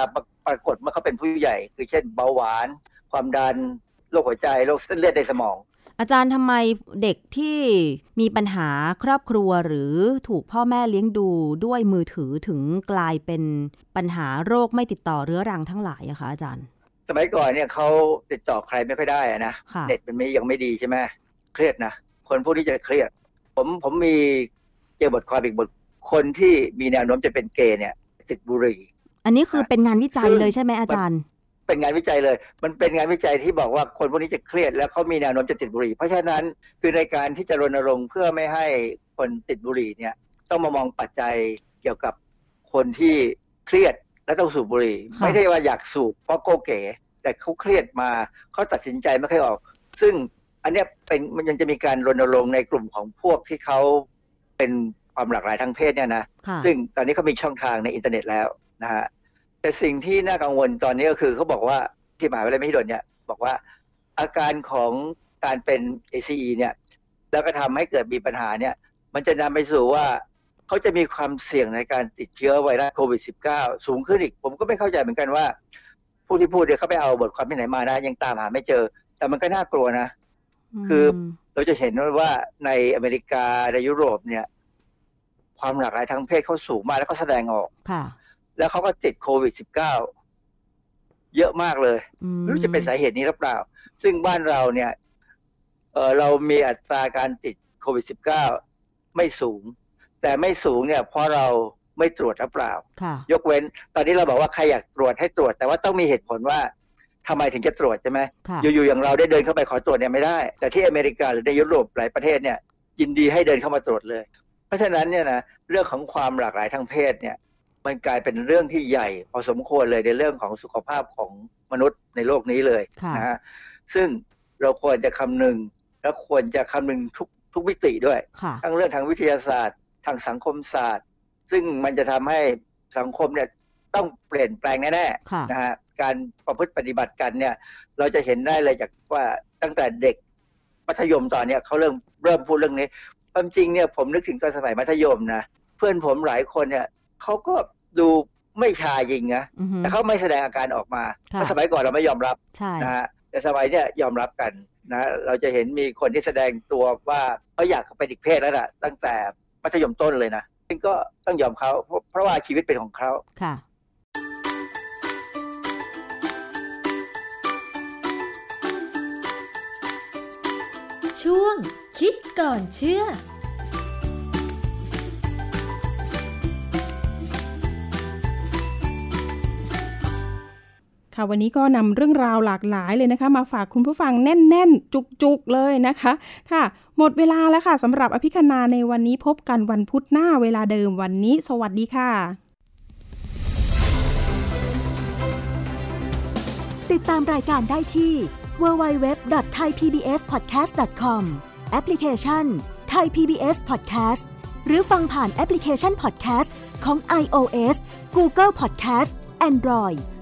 ปรากฏเมื่อเขาเป็นผู้ใหญ่ คือเช่นเบาหวาน ความดัน โรคหัวใจ โรคเส้นเลือดในสมอง อาจารย์ทำไมเด็กที่มีปัญหาครอบครัวหรือถูกพ่อแม่เลี้ยงดูด้วยมือถือถึงกลายเป็นปัญหาโรคไม่ติดต่อเรื้อรังทั้งหลายอะคะอาจารย์ สมัยก่อนเนี่ยเขาติดต่อใครไม่ค่อยได้อะนะค่ะเน็ตมันไม่ยังไม่ดีใช่ไหมเครียดนะคนพวกนี้จะเครียด ผมผมมีเจอบทความอีกบทคนที่มีแนวโน้มจะเป็นเกย์เนี่ย ติดบุหรี่ อันนี้คือเป็นงานวิจัยเลยใช่ไหมอาจารย์ เป็นงานวิจัยเลย มันเป็นงานวิจัยที่บอกว่าคนพวกนี้จะเครียด แล้วเขามีแนวโน้มจะติดบุหรี่ เพราะฉะนั้นคือในการที่จะรณรงค์เพื่อไม่ให้คนติดบุหรี่เนี่ยต้องมามองปัจจัยเกี่ยวกับคนที่เครียดและต้องสูบบุหรี่ค่ะไม่ใช่ว่าอยากสูบเพราะโกเก๋แต่เขาเครียดมาเขาตัดสินใจไม่ค่อยออก ซึ่งอันเนี้ยเป็นมันยังจะมีการรณรงค์ในกลุ่มของพวกที่เขาเป็นความหลากหลายทางเพศเนี่ยนะค่ะซึ่งตอนนี้เขามีช่องทางในอินเทอร์เน็ตแล้วนะฮะ แต่สิ่งที่น่ากังวลตอนนี้ก็คือเขาบอกว่าที่มหาวิทยาลัยมหิดลเนี่ยบอกว่าอาการของการเป็น ACE เนี่ยแล้วก็ทำให้เกิดมีปัญหาเนี่ย มันจะนำไปสู่ว่าเขาจะมีความเสี่ยงในการติดเชื้อไวรัสโควิด -19 สูงขึ้นอีก ผมก็ไม่เข้าใจเหมือนกันว่า ผู้ที่พูดเนี่ยเขาไปเอาบทความที่ไหนมานะยังตามหาไม่เจอ แต่มันก็น่ากลัวนะ คือมเราจะเห็นว่าในอเมริกาในยุโรปเนี่ย ความหลากหลายทางเพศเขาสูงมากแล้วก็แสดงออกค่ะ แล้วเขาก็ติดโควิด -19 เยอะมากเลยอืมไม่รู้จะเป็นสาเหตุนี้หรือเปล่า ซึ่งบ้านเราเนี่ยเออเรามีอัตราการติดโควิด -19 ไม่สูง แต่ไม่สูงเนี่ยเพราะเราไม่ตรวจหรือเปล่าค่ะยกเว้น ตอนนี้เราบอกว่าใครอยากตรวจให้ตรวจ แต่ว่าต้องมีเหตุผลว่าทำไมถึงจะตรวจใช่ไหมค่ะอยู่ๆอย่างเราได้เดินเข้าไปขอตรวจเนี่ยไม่ได้ แต่ที่อเมริกาหรือในยุโรปหลายประเทศเนี่ยยินดีให้เดินเข้ามาตรวจเลย เพราะฉะนั้นเนี่ยนะเรื่องของความหลากหลายทางเพศเนี่ย มันกลายเป็นเรื่องที่ใหญ่ พอสมควรเลยในเรื่องของสุขภาพของมนุษย์ในโลกนี้เลยค่ะนะฮะซึ่งเราควรจะคำนึงและควรจะคำนึงทุกทุกมิติด้วยค่ะทั้งเรื่องทางวิทยาศาสตร์ ทางสังคมศาสตร์ ซึ่งมันจะทำให้สังคมเนี่ยต้องเปลี่ยนแปลงแน่ค่ะๆนะฮะการประพฤติปฏิบัติกันเนี่ย เราจะเห็นได้เลยจากว่าตั้งแต่เด็กมัธยมตอนเนี้ยเขาเริ่มเริ่มพูดเรื่องนี้ความจริงเนี่ยผมนึกถึงตอนสมัยมัธยมนะเพื่อนผมหลายคนเนี่ย เขาก็ดูไม่ชายิงนะอือฮึแต่เขาไม่แสดงอาการออกมาค่ะเพราะสมัยก่อนเราไม่ยอมรับใช่นะฮะแต่สมัยเนี่ยยอมรับกันนะเราจะเห็นมีคนที่แสดงตัวว่าเขาอยากเป็นอีกเพศแล้วล่ะตั้งแต่มัธยมต้นเลยนะซึ่งก็ต้องยอมเขาเพราะเพราะว่าชีวิตเป็นของเขาค่ะ ช่วงคิดก่อนเชื่อ ค่ะ วันนี้ก็นำเรื่องราวหลากหลายเลยนะคะ มาฝากคุณผู้ฟังแน่น ๆ จุก ๆ เลยนะคะค่ะ หมดเวลาแล้วค่ะสำหรับอภิคณาในวันนี้พบกันวันพุธหน้าเวลาเดิมวันนี้ สวัสดีค่ะ ติดตามรายการได้ที่ www.thaipbspodcast.com แอปพลิเคชัน Thai PBS Podcast หรือฟังผ่านแอปพลิเคชัน Podcast ของ iOS Google Podcast Android